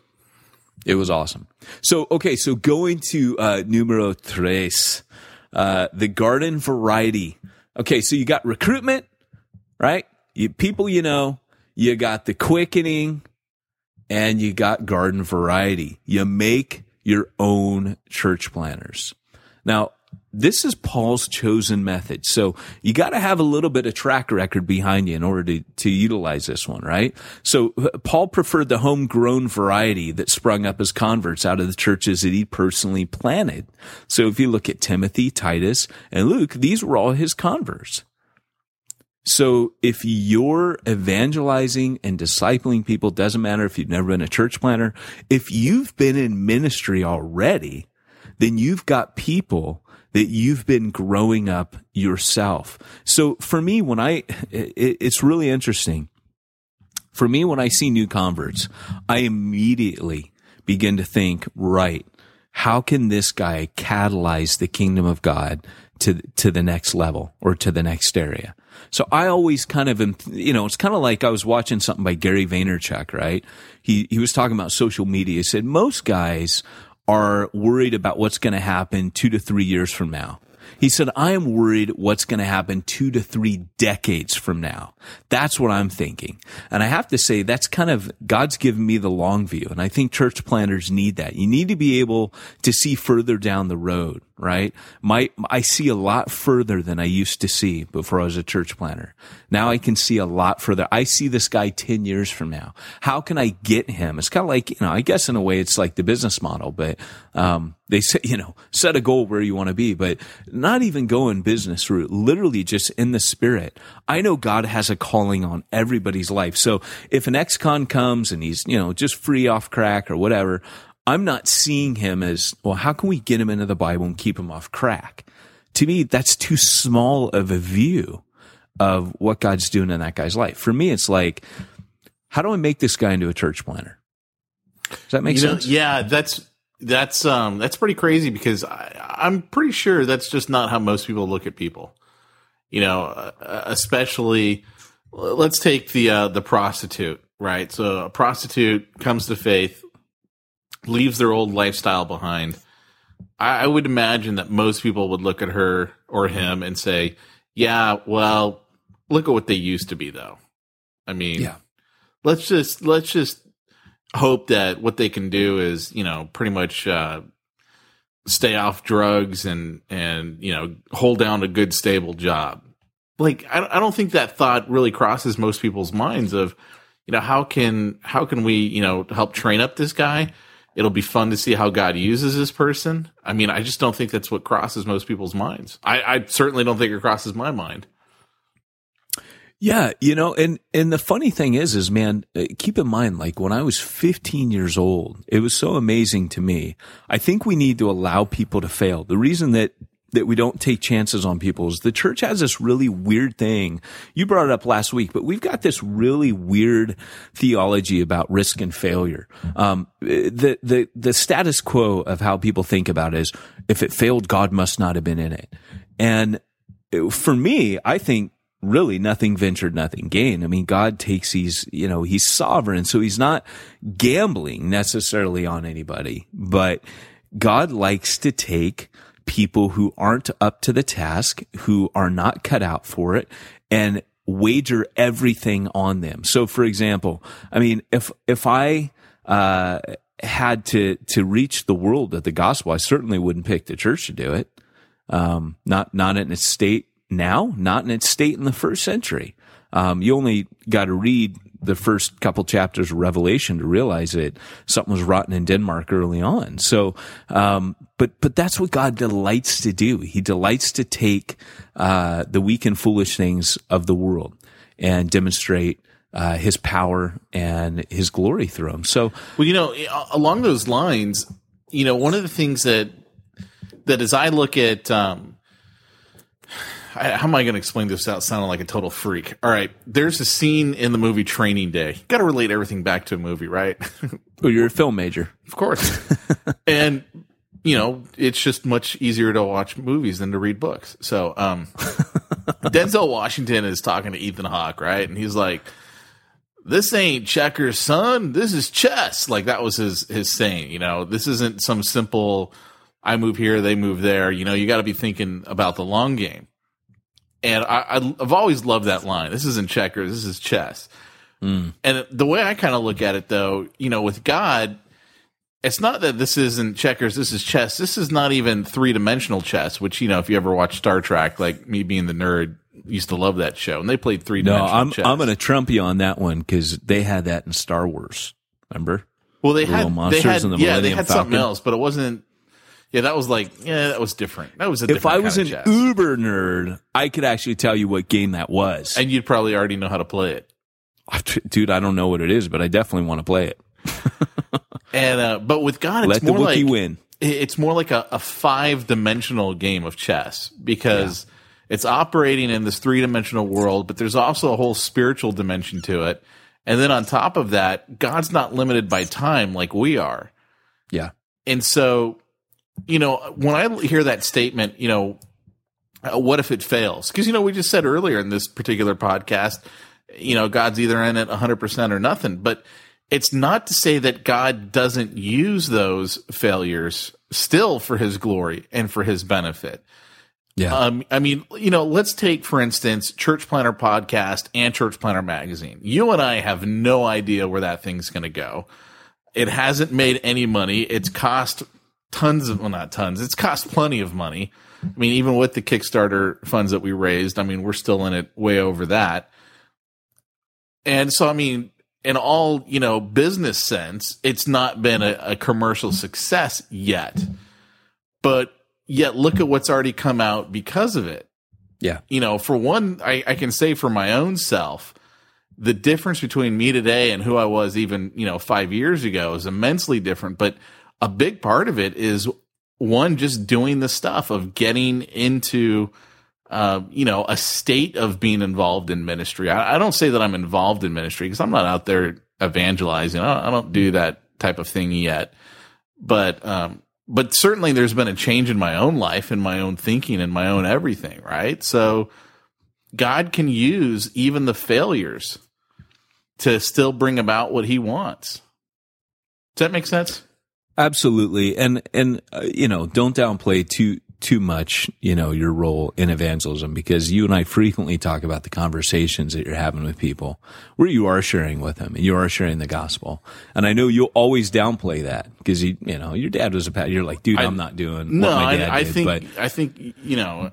It was awesome. So, okay, so going to uh, numero tres, uh, the garden variety. Okay, so you got recruitment, right? You, people you know, you got the quickening, and you got garden variety. You make your own church planters. Now, this is Paul's chosen method. So you got to have a little bit of track record behind you in order to, to utilize this one, right? So Paul preferred the homegrown variety that sprung up as converts out of the churches that he personally planted. So if you look at Timothy, Titus, and Luke, these were all his converts. So if you're evangelizing and discipling people, doesn't matter if you've never been a church planter, if you've been in ministry already, then you've got people that you've been growing up yourself. So for me, when I, it's really interesting. For me, when I see new converts, I immediately begin to think, right, how can this guy catalyze the kingdom of God to, to the next level or to the next area? So I always kind of, you know, it's kind of like I was watching something by Gary Vaynerchuk, right? He, he was talking about social media. He said most guys are worried about what's going to happen two to three years from now. He said, I am worried what's going to happen two to three decades from now. That's what I'm thinking. And I have to say, that's kind of, God's given me the long view. And I think church planters need that. You need to be able to see further down the road right? My, I see a lot further than I used to see before I was a church planter. Now I can see a lot further. I see this guy 10 years from now. How can I get him? It's kind of like, you know, I guess in a way it's like the business model, but, um, they say, you know, set a goal where you want to be, but not even go in business route, literally just in the spirit. I know God has a calling on everybody's life. So if an ex-con comes and he's, you know, just free off crack or whatever, I'm not seeing him as, well, how can we get him into the Bible and keep him off crack? To me, that's too small of a view of what God's doing in that guy's life. For me, it's like, how do I make this guy into a church planter? Does that make you sense? Know, yeah, that's that's um that's pretty crazy because I, I'm pretty sure that's just not how most people look at people. You know, uh, especially let's take the uh, the prostitute, right? So a prostitute comes to faith, leaves their old lifestyle behind, I, I would imagine that most people would look at her or him and say, "Yeah, well, look at what they used to be, though." I mean, yeah. let's just let's just hope that what they can do is, you know, pretty much uh, stay off drugs and and you know hold down a good stable job. Like I, I don't think that thought really crosses most people's minds of you know how can how can we you know help train up this guy it'll be fun to see how god uses this person i mean i just don't think that's what crosses most people's minds i, I certainly don't think it crosses my mind Yeah, you know, and and the funny thing is, is man, uh, keep in mind, like when I was 15 years old, it was so amazing to me. I think we need to allow people to fail. The reason that that we don't take chances on people is the church has this really weird thing. You brought it up last week, but we've got this really weird theology about risk and failure. Um, the the the status quo of how people think about it is if it failed, God must not have been in it, and for me, I think really nothing ventured, nothing gained. I mean, God takes these, you know, he's sovereign. So he's not gambling necessarily on anybody, but God likes to take people who aren't up to the task, who are not cut out for it and wager everything on them. So for example, I mean, if, if I, uh, had to, to reach the world of the gospel, I certainly wouldn't pick the church to do it. Um, not, not in its state now, not in its state in the first century. Um, you only got to read the first couple chapters of Revelation to realize that something was rotten in Denmark early on. So, um, but but that's what God delights to do. He delights to take uh, the weak and foolish things of the world and demonstrate uh, His power and His glory through them. So, well you know along those lines you know one of the things that that as i look at um I, how am I going to explain this without sounding like a total freak? All right, there's a scene in the movie Training Day. Got to relate everything back to a movie, right? well, you're a film major, of course, and you know it's just much easier to watch movies than to read books. So, um, Denzel Washington is talking to Ethan Hawke, right, and he's like, "This ain't checkers, son. This is chess." Like that was his his saying. You know, this isn't some simple. I move here, they move there. You know, you got to be thinking about the long game and I, have always loved that line. This isn't checkers, this is chess. Mm. And the way I kind of look at it, though, you know, with God, it's not that this isn't checkers, this is chess. This is not even three dimensional chess, which, you know, if you ever watch Star Trek, like me being the nerd, used to love that show. And they played three dimensional no, I'm, chess. I'm going to trump you on that one because they had that in Star Wars. Remember? Well, they the had, they had, the yeah, they had Falcon. something else, but it wasn't yeah, that was like yeah, that was different. That was a different if I was an uber nerd, I could actually tell you what game that was, and you'd probably already know how to play it. Dude, I don't know what it is, but I definitely want to play it. and uh, but with God, it's Let more the like win. It's more like a, a five dimensional game of chess because yeah. it's operating in this three dimensional world, but there's also a whole spiritual dimension to it. And then on top of that, God's not limited by time like we are. Yeah. And so you know, when I hear that statement, you know, uh, what if it fails? Because, you know, we just said earlier in this particular podcast, you know, God's either in it 100% or nothing. But it's not to say that God doesn't use those failures still for his glory and for his benefit. Yeah. Um, I mean, you know, let's take, for instance, Church Planter Podcast and Church Planter Magazine. You and I have no idea where that thing's going to go. It hasn't made any money. It's cost tons of well not tons. It's cost plenty of money. I mean even with the kickstarter funds that we raised i mean we're still in it way over that. And so i mean in all you know business sense it's not been a, a commercial success yet. But yet look at what's already come out because of it. Yeah. You know for one I, I can say for my own self the difference between me today and who i was even you know five years ago is immensely different. But a big part of it is one just doing the stuff of getting into uh, you know a state of being involved in ministry. I, I don't say that i'm involved in ministry because i'm not out there evangelizing. I don't, I don't, do that type of thing yet. But um, but certainly there's been a change in my own life and my own thinking and my own everything right? So god can use even the failures to still bring about what he wants. Does that make sense Absolutely, and and uh, you know, don't downplay too too much, you know, your role in evangelism because you and I frequently talk about the conversations that you're having with people where you are sharing with them and you are sharing the gospel. And I know you'll always downplay that because you, you know, your dad was a pastor. You're like, dude, I, am not doing no, what my dad I, I did. think, but I think, you know,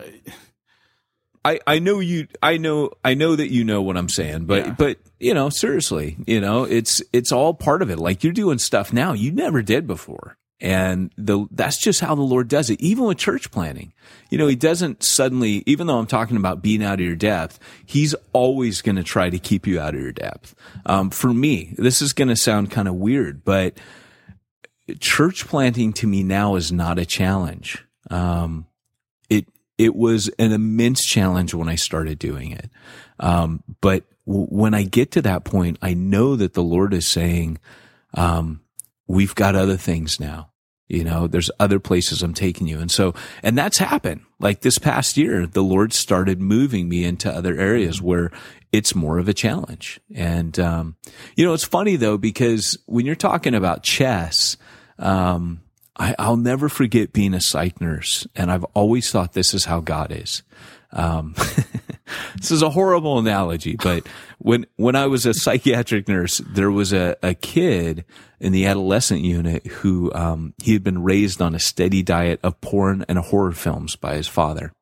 I, I know you I know I know that you know what I'm saying, but Yeah. but you know, seriously, you know, it's it's all part of it. Like you're doing stuff now you never did before. And the that's just how the Lord does it, even with church planting. You know, he doesn't suddenly, even though I'm talking about being out of your depth, he's always going to try to keep you out of your depth. Um, for me, this is going to sound kind of weird, but church planting to me now is not a challenge. Um, it was an immense challenge when I started doing it. Um, but w- when I get to that point, I know that the Lord is saying, um, we've got other things now. You know, there's other places I'm taking you. And so, and that's happened. Like this past year, the Lord started moving me into other areas where it's more of a challenge. And, um, you know, it's funny though, because when you're talking about chess, um, I, I'll never forget being a psych nurse. And I've always thought this is how God is. Um, this is a horrible analogy, but when, when I was a psychiatric nurse, there was a, a kid in the adolescent unit who, um, he had been raised on a steady diet of porn and horror films by his father.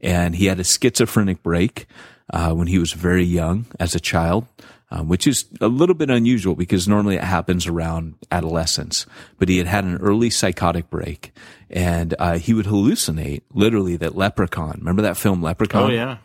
And he had a schizophrenic break, uh, when he was very young as a child. Um, which is a little bit unusual because normally it happens around adolescence. But he had had an early psychotic break, and uh, he would hallucinate literally that Leprechaun. Remember that film Leprechaun? oh yeah.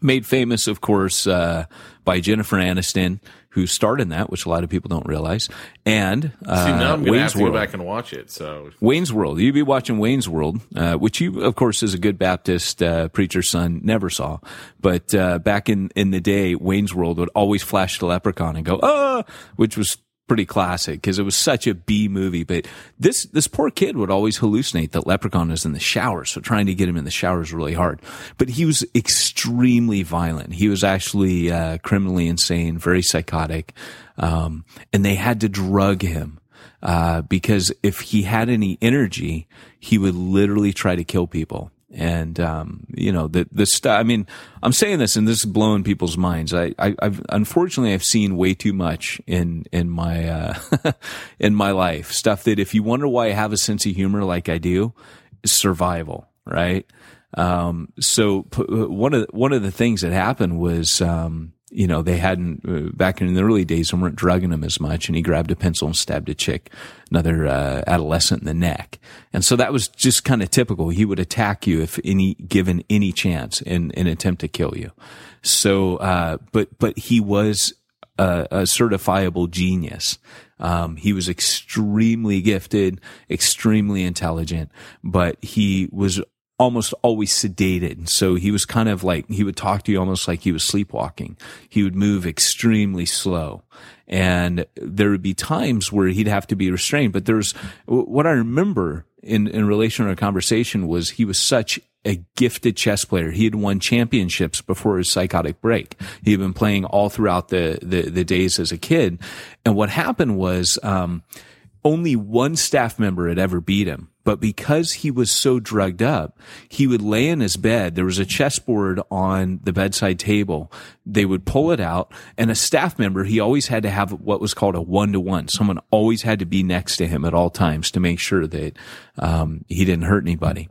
made famous, of course, uh, by Jennifer Aniston, who starred in that, which a lot of people don't realize, and uh, See, now I'm gonna have Wayne's to go World. back and watch it. So Wayne's World. You'd be watching Wayne's World, uh, which you, of course, as a good Baptist uh, preacher's son, never saw. But uh, back in in the day, Wayne's World would always flash the leprechaun and go, "Ah," which was pretty classic because it was such a B movie. But this this poor kid would always hallucinate that Leprechaun was in the shower, so trying to get him in the shower is really hard. But he was extremely violent. He was actually uh, criminally insane, very psychotic, um, and they had to drug him uh, because if he had any energy, he would literally try to kill people. And um, you know the the stuff. I mean, I'm saying this, and this is blowing people's minds. I, I I've unfortunately I've seen way too much in in my uh, in my life stuff that if you wonder why I have a sense of humor like I do, is survival, right? Um, so p- one of one of the things that happened was, um, you know, they hadn't uh, back in the early days, and weren't drugging him as much, and he grabbed a pencil and stabbed a chick, another uh, adolescent in the neck, and so that was just kind of typical. He would attack you if any given any chance in an attempt to kill you. So, uh, but but he was a, a certifiable genius. Um, he was extremely gifted, extremely intelligent, but he was almost always sedated. So he was kind of like, he would talk to you almost like he was sleepwalking. He would move extremely slow. And there would be times where he'd have to be restrained. But there's what I remember in, in relation to our conversation was he was such a gifted chess player. He had won championships before his psychotic break. He had been playing all throughout the, the, the days as a kid. And what happened was, um, only one staff member had ever beat him. But because he was so drugged up, he would lay in his bed. There was a chessboard on the bedside table. They would pull it out and a staff member, he always had to have what was called a one to one. Someone always had to be next to him at all times to make sure that, um, he didn't hurt anybody.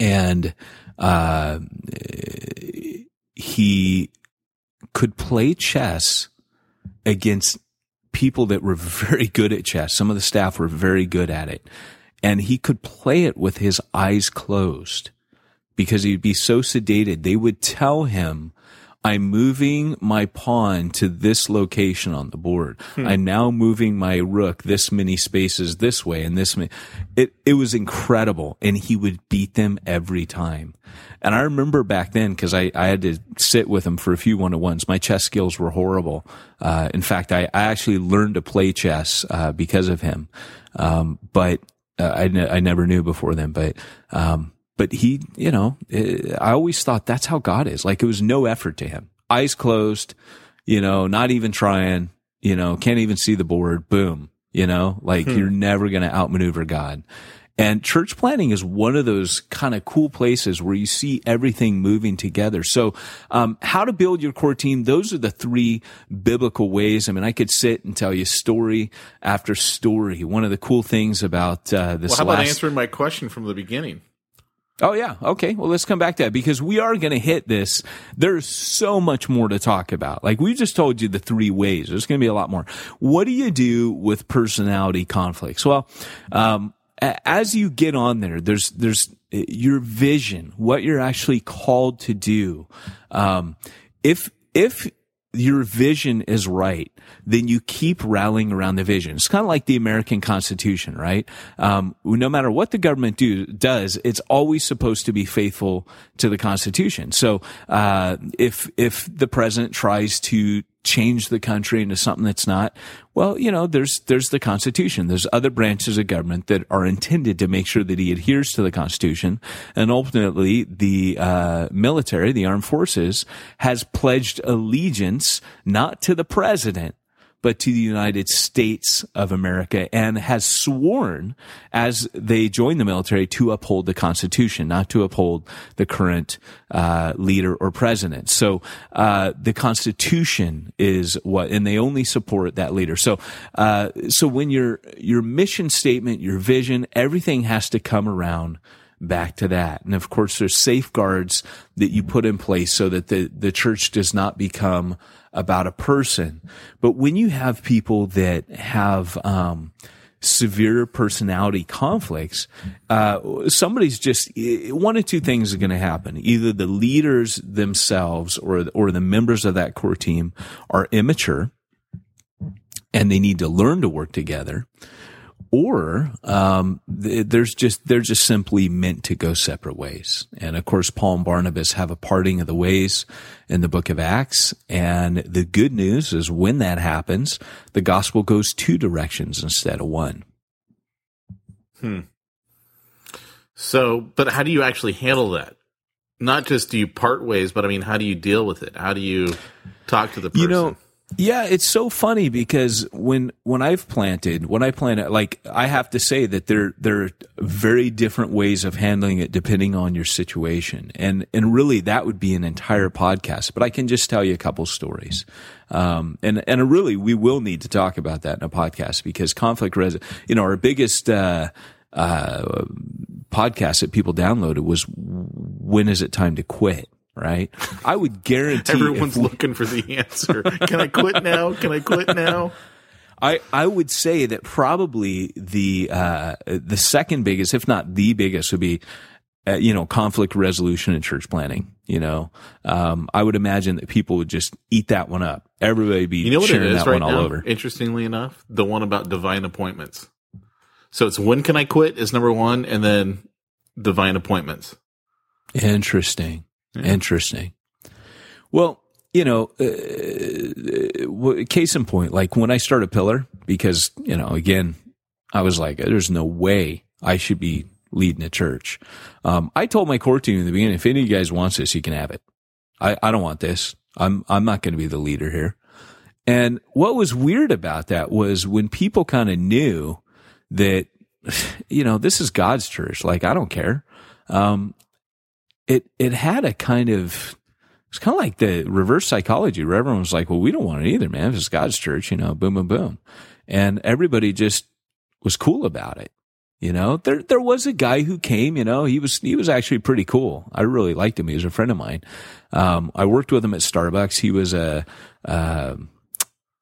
And, uh, he could play chess against people that were very good at chess. Some of the staff were very good at it. And he could play it with his eyes closed because he'd be so sedated. They would tell him, I'm moving my pawn to this location on the board. I'm now moving my rook this many spaces this way and this many. It, it was incredible. And he would beat them every time. And I remember back then, because I, I had to sit with him for a few one to ones. My chess skills were horrible. Uh, in fact, I, I actually learned to play chess uh, because of him. Um, but uh, I, ne- I never knew before then. But um, but he, you know, eh, I always thought that's how God is. Like it was no effort to him. Eyes closed, you know, not even trying, you know, can't even see the board. Boom, you know, like you're never going to outmaneuver God. And church planting is one of those kind of cool places where you see everything moving together. So, um, how to build your core team. Those are the three biblical ways. I mean, I could sit and tell you story after story. One of the cool things about, uh, this well, how about answering my question from the beginning? Oh yeah. Okay. Well, let's come back to that because we are going to hit this. There's so much more to talk about. Like we just told you the three ways. There's going to be a lot more. What do you do with personality conflicts? Well, um, as you get on there, there's, there's uh, your vision, what you're actually called to do. Um, if, if your vision is right, then you keep rallying around the vision. It's kind of like the American Constitution, right? Um, no matter what the government do does, it's always supposed to be faithful to the Constitution. So uh, if if the president tries to change the country into something that's not, well, you know, there's there's the Constitution. There's other branches of government that are intended to make sure that he adheres to the Constitution, and ultimately the uh, military, the armed forces, has pledged allegiance not to the president but to the United States of America and has sworn as they join the military to uphold the Constitution, not to uphold the current uh, leader or president. So uh, the Constitution is what, and they only support that leader. So uh, so when your your mission statement, your vision, everything has to come around back to that. And of course, there's safeguards that you put in place so that the, the church does not become about a person. But when you have people that have, um, severe personality conflicts, uh, somebody's just one of two things are going to happen. Either the leaders themselves or or the members of that core team are immature, and they need to learn to work together, or um, there's just they're just simply meant to go separate ways. And of course, Paul and Barnabas have a parting of the ways in the book of Acts. And the good news is when that happens, the gospel goes two directions instead of one. Hmm. So, but how do you actually handle that? Not just do you part ways, but I mean, how do you deal with it? How do you talk to the person? You know, yeah, it's so funny because when when I've planted, when I plant like I have to say that there there are very different ways of handling it depending on your situation, and and really that would be an entire podcast. But I can just tell you a couple stories, um, and and really we will need to talk about that in a podcast because conflict res, you know, our biggest. Uh, uh, podcast that people downloaded was when is it time to quit? Right? I would guarantee everyone's we- looking for the answer. Can I quit now? Can I quit now? I, I would say that probably the uh, the second biggest, if not the biggest, would be uh, you know conflict resolution and church planting. You know, um, I would imagine that people would just eat that one up. Everybody would be You know what it sharing is that right one all now? over. Interestingly enough, the one about divine appointments. So it's when can I quit is number one, and then divine appointments. Interesting. Interesting. Well, you know, uh, case in point, like when I started Pillar, because, you know, again, I was like, there's no way I should be leading a church. Um, I told my core team in the beginning, if any of you guys wants this, you can have it. I, I don't want this. I'm, I'm not going to be the leader here. And what was weird about that was when people kind of knew that, you know, this is God's church. Like, I don't care. Um, it, it had a kind of, it's kind of like the reverse psychology where everyone was like, well, we don't want it either, man. If it's God's church, you know, boom, boom, boom. And everybody just was cool about it. You know, there, there was a guy who came, you know, he was, he was actually pretty cool. I really liked him. He was a friend of mine. Um, I worked with him at Starbucks. He was a, uh,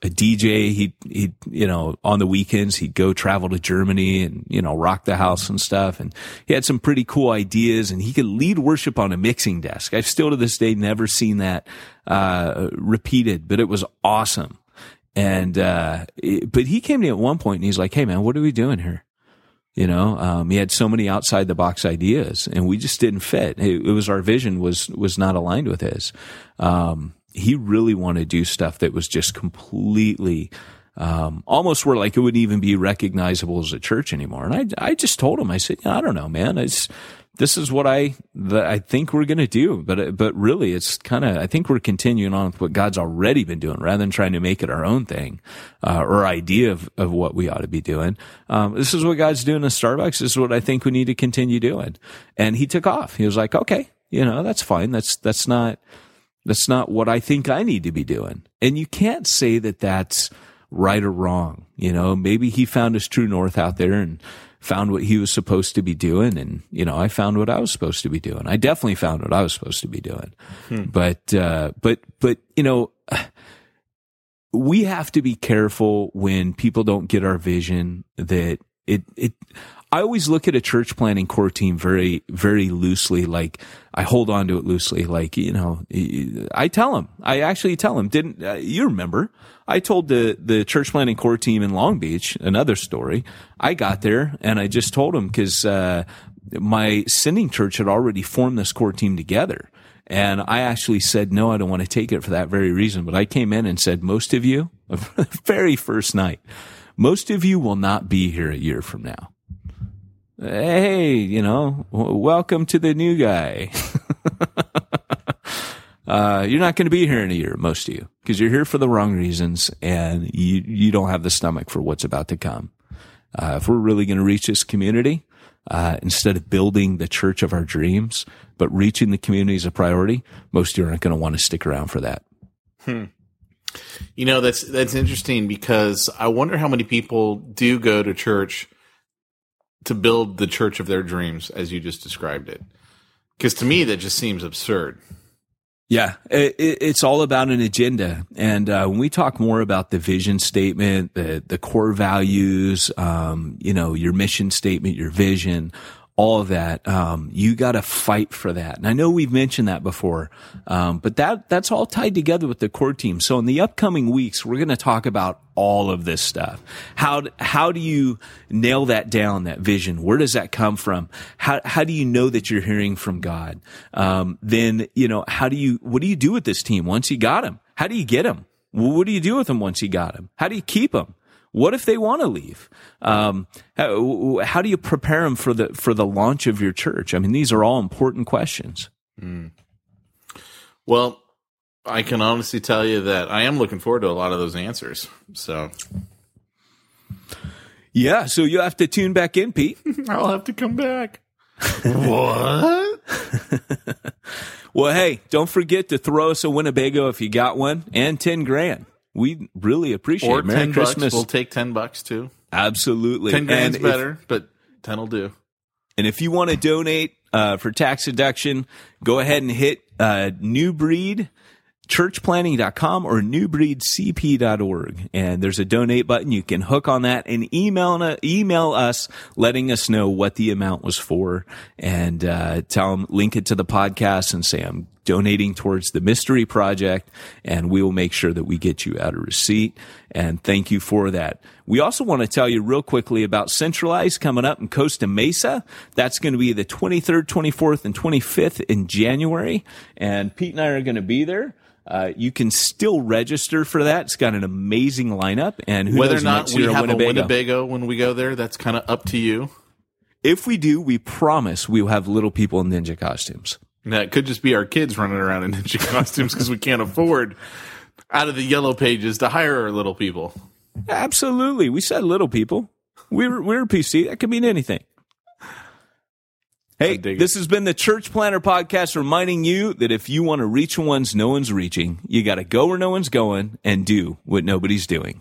a DJ. He he you know on the weekends he'd go travel to Germany and you know rock the house and stuff. And he had some pretty cool ideas. And he could lead worship on a mixing desk. I've still to this day never seen that uh, repeated, but it was awesome. And uh, it- but he came to me at one point and he's like, "Hey man, what are we doing here?" You know, um, he had so many outside the box ideas, and we just didn't fit. It, it was our vision was was not aligned with his. Um, he really wanted to do stuff that was just completely um, almost where like it wouldn't even be recognizable as a church anymore. And I, I just told him, I said, I don't know, man. It's, this is what I, that I think we're going to do. But, but really it's kind of, I think we're continuing on with what God's already been doing rather than trying to make it our own thing, uh, or idea of, of what we ought to be doing. Um, this is what God's doing in Starbucks. This is what I think we need to continue doing. And he took off. He was like, okay, you know, that's fine. That's, that's not, that's not what I think I need to be doing. And you can't say that that's right or wrong. You know, maybe he found his true north out there and found what he was supposed to be doing. And, you know, I found what I was supposed to be doing. I definitely found what I was supposed to be doing. Hmm. But, uh, but, but, you know, we have to be careful when people don't get our vision that it, it, I always look at a church planting core team very, very loosely. Like I hold on to it loosely. Like, you know, I tell them, I actually tell them, didn't, uh, you remember, I told the, the church planting core team in Long Beach, another story. I got there and I just told them because, uh, my sending church had already formed this core team together. And I actually said, no, I don't want to take it for that very reason. But I came in and said, most of you, very first night, most of you will not be here a year from now hey, you know, w- welcome to the new guy. uh, you're not going to be here in a year, most of you, because you're here for the wrong reasons and you, you don't have the stomach for what's about to come. Uh, if we're really going to reach this community, uh, instead of building the church of our dreams, but reaching the community is a priority, most of you aren't going to want to stick around for that. Hmm. You know, that's, that's interesting because I wonder how many people do go to church to build the church of their dreams as you just described it. Because to me that just seems absurd. Yeah it, it's all about an agenda. And uh, when we talk more about the vision statement the, the core values um, you know your mission statement your vision all of that. Um, you got to fight for that. And I know we've mentioned that before, um, but that that's all tied together with the core team. So in the upcoming weeks, we're going to talk about all of this stuff. How how do you nail that down? That vision. Where does that come from? How how do you know that you're hearing from God? Um, then you know how do you what do you do with this team once you got him? How do you get him? What do you do with them once you got him? How do you keep them? What if they want to leave? Um, how, how, do you prepare them for the for the launch of your church? I mean, these are all important questions. Mm. Well, I can honestly tell you that I am looking forward to a lot of those answers. So, yeah, so you have to tune back in, Pete. I'll have to come back. what? well, hey, don't forget to throw us a Winnebago if you got one, and ten grand we really appreciate or Merry 10 Christmas. Bucks. We'll take 10 bucks too. Absolutely. 10 grand's and better, if, but 10 will do. And if you want to donate uh, for tax deduction, go ahead and hit uh, New Breed churchplanting.com or newbreedcp.org. And there's a donate button. You can hook on that and email, email us letting us know what the amount was for and uh, tell them, link it to the podcast and say, I'm donating towards the mystery project and we will make sure that we get you out a receipt. And thank you for that. We also want to tell you real quickly about Centralize coming up in Costa Mesa. That's going to be the 23rd, 24th, and 25th in January. And Pete and I are going to be there. Uh, you can still register for that. It's got an amazing lineup, and whether or not we have Winnebago. a Winnebago when we go there, that's kind of up to you. If we do, we promise we will have little people in ninja costumes. That could just be our kids running around in ninja costumes because we can't afford out of the yellow pages to hire our little people. Absolutely, we said little people. We're we're PC. That could mean anything. Hey, this has been the Church Planter Podcast reminding you that if you want to reach ones no one's reaching, you got to go where no one's going and do what nobody's doing.